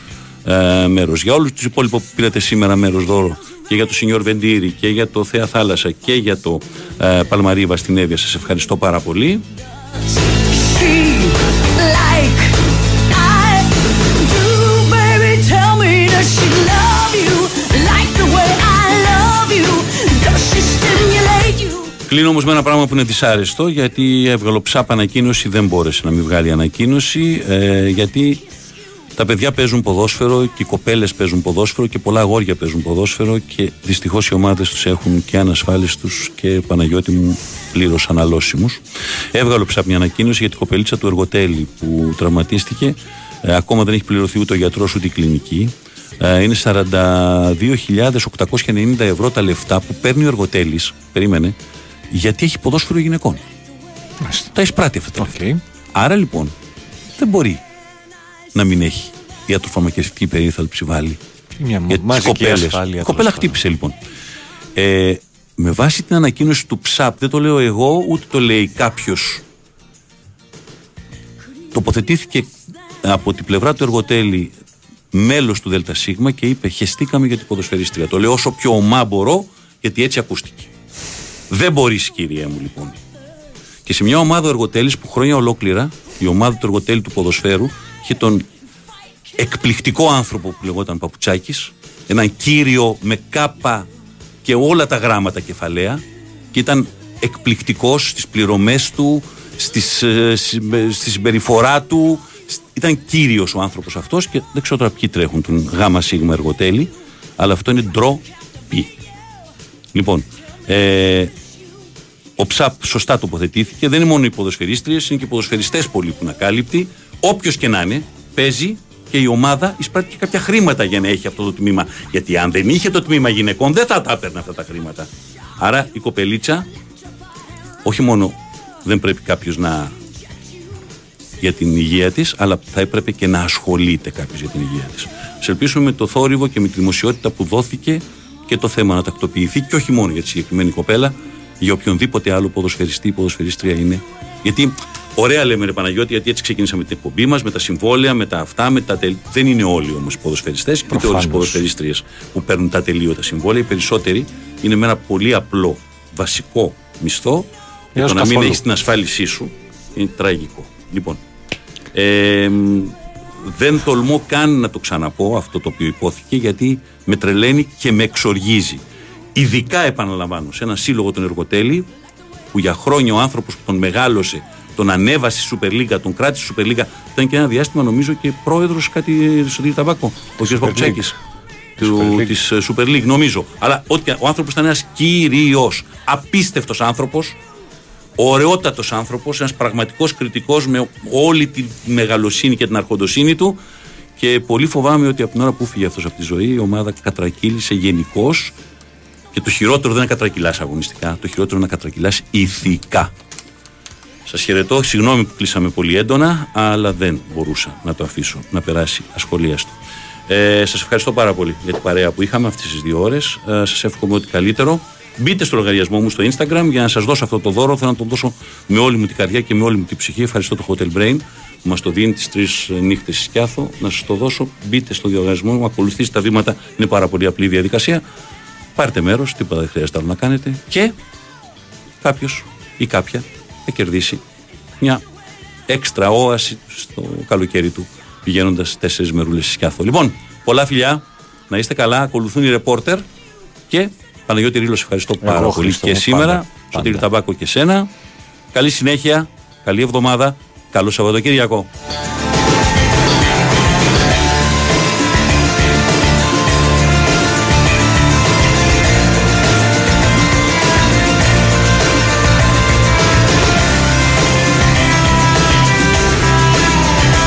ε, μέρος. Για όλους τους υπόλοιπους που πήρατε σήμερα μέρος δώρο και για το Σινιόρ Βεντήρη και για το Θέα Θάλασσα και για το ε, Παλμαρίβα στην Εύβοια, σας ευχαριστώ πάρα πολύ. like Κλείνω όμως με ένα πράγμα που είναι δυσάρεστο γιατί έβγαλε ο ψάπ ανακοίνωση, δεν μπόρεσε να μην βγάλει ανακοίνωση ε, γιατί τα παιδιά παίζουν ποδόσφαιρο και οι κοπέλες παίζουν ποδόσφαιρο και πολλά αγόρια παίζουν ποδόσφαιρο και δυστυχώς οι ομάδες τους έχουν και ανασφάλιστους και Παναγιώτη μου πλήρως αναλώσιμους. Έβγαλε ο ψάπ μια ανακοίνωση για την κοπελίτσα του Εργοτέλη που τραυματίστηκε. Ε, ακόμα δεν έχει πληρωθεί ούτε ο γιατρός ούτε η κλινική. Ε, είναι 42.890 ευρώ τα λεφτά που παίρνει ο Εργοτέλης, περίμενε, γιατί έχει ποδόσφαιρο γυναικών. Τα εισπράττει αυτά τα λεφτά. Άρα λοιπόν δεν μπορεί να μην έχει ιατροφαρμακευτική περίθαλψη βάλει. Μια Για τις μαζική κοπέλες. ασφάλεια. Η κοπέλα χτύπησε λοιπόν. Ε, με βάση την ανακοίνωση του ΨΑΠ, δεν το λέω εγώ, ούτε το λέει κάποιος. Τοποθετήθηκε από την πλευρά του εργοτέλη μέλος του ΔΣ και είπε χεστήκαμε για την ποδοσφαιρίστρια. Το λέω όσο πιο ομά μπορώ γιατί έτσι ακούστηκε. Δεν μπορείς κυρία μου λοιπόν. Και σε μια ομάδα εργοτέλης που χρόνια ολόκληρα η ομάδα του εργοτέλη του ποδοσφαίρου είχε τον εκπληκτικό άνθρωπο που λεγόταν Παπουτσάκης έναν κύριο με κάπα και όλα τα γράμματα κεφαλαία και ήταν εκπληκτικός στις πληρωμές του, στις, ε, συμπε- στη συμπεριφορά του. Σ- Ήταν κύριος ο άνθρωπος αυτός και δεν ξέρω τώρα ποιοι τρέχουν τον γάμα σίγμα εργοτέλη, αλλά αυτό είναι ντροπή. Λοιπόν, ε, ο ΨΑΠ σωστά τοποθετήθηκε. Δεν είναι μόνο οι ποδοσφαιρίστριες, είναι και οι ποδοσφαιριστές πολύ που είναι ακάλυπτοι. Όποιος και να είναι, παίζει και η ομάδα εισπράττει και κάποια χρήματα για να έχει αυτό το τμήμα. Γιατί αν δεν είχε το τμήμα γυναικών, δεν θα τα έπαιρνε αυτά τα χρήματα. Άρα η κοπελίτσα, όχι μόνο δεν πρέπει κάποιος να για την υγεία της, αλλά θα έπρεπε και να ασχολείται κάποιος για την υγεία της. Σε ελπίσουμε με το θόρυβο και με τη δημοσιότητα που δόθηκε και το θέμα να τακτοποιηθεί και όχι μόνο για τη συγκεκριμένη κοπέλα, για οποιονδήποτε άλλο ποδοσφαιριστή ή ποδοσφαιρίστρια είναι. Γιατί ωραία λέμε ρε Παναγιώτη, γιατί έτσι ξεκινήσαμε την εκπομπή μας, με τα συμβόλαια, με τα αυτά, με τα τελ... Δεν είναι όλοι όμως οι ποδοσφαιριστέ, ούτε όλε οι Προφανώς. ποδοσφαιρίστριε που παίρνουν τα τελείωτα συμβόλαια. Οι περισσότεροι είναι με ένα πολύ απλό βασικό μισθό. Και Έως το να μην καθόλου. έχεις την ασφάλισή σου είναι τραγικό. Λοιπόν, ε, μ, δεν τολμώ καν να το ξαναπώ αυτό το οποίο υπόθηκε γιατί με τρελαίνει και με εξοργίζει. Ειδικά επαναλαμβάνω σε ένα σύλλογο τον Εργοτέλη που για χρόνια ο άνθρωπος που τον μεγάλωσε, τον ανέβασε στη Super League, τον κράτησε στη Super League, ήταν και ένα διάστημα νομίζω και πρόεδρος κάτι στον κύριο Ταμπάκο, ο κ. Παπουτσέκης του, της ε, Super League νομίζω. Αλλά ό,τι, ο άνθρωπος ήταν ένας κύριος, απίστευτος άνθρωπος, ωραιότατος άνθρωπος, ένας πραγματικός κριτικός με όλη τη μεγαλοσύνη και την αρχοντοσύνη του και πολύ φοβάμαι ότι από την ώρα που φύγε αυτός από τη ζωή η ομάδα κατρακύλησε γενικώς και το χειρότερο δεν είναι να κατρακυλάσει αγωνιστικά, το χειρότερο είναι να κατρακυλάσει ηθικά. Σας χαιρετώ, συγγνώμη που κλείσαμε πολύ έντονα, αλλά δεν μπορούσα να το αφήσω να περάσει ασχολίαστο. Ε, Σας ευχαριστώ πάρα πολύ για την παρέα που είχαμε αυτές τις δύο ώρες. Ε, Σας εύχομαι ό,τι καλύτερο. Μπείτε στο λογαριασμό μου στο Instagram για να σας δώσω αυτό το δώρο. Θέλω να το δώσω με όλη μου την καρδιά και με όλη μου την ψυχή. Ευχαριστώ το Hotel Brain που μας το δίνει τις τρεις νύχτες στη Σκιάθο. Να σας το δώσω. Μπείτε στο λογαριασμό μου, ακολουθήστε τα βήματα. Είναι πάρα πολύ απλή η διαδικασία. Πάρτε μέρος, τίποτα δεν χρειάζεται άλλο να κάνετε. Και κάποιος ή κάποια θα κερδίσει μια έξτρα όαση στο καλοκαίρι του πηγαίνοντας τέσσερις μερούλες στη Σκιάθο. Λοιπόν, πολλά φιλιά, να είστε καλά. Ακολουθούν οι ρεπόρτερ και Παναγιώτη Ρήλο, ευχαριστώ πάρα Εγώ, πολύ Χρήστο και μου, σήμερα. πάντα, Σωτήρη πάντα. Ταμπάκο και σένα. Καλή συνέχεια, καλή εβδομάδα, καλό Σαββατοκύριακο.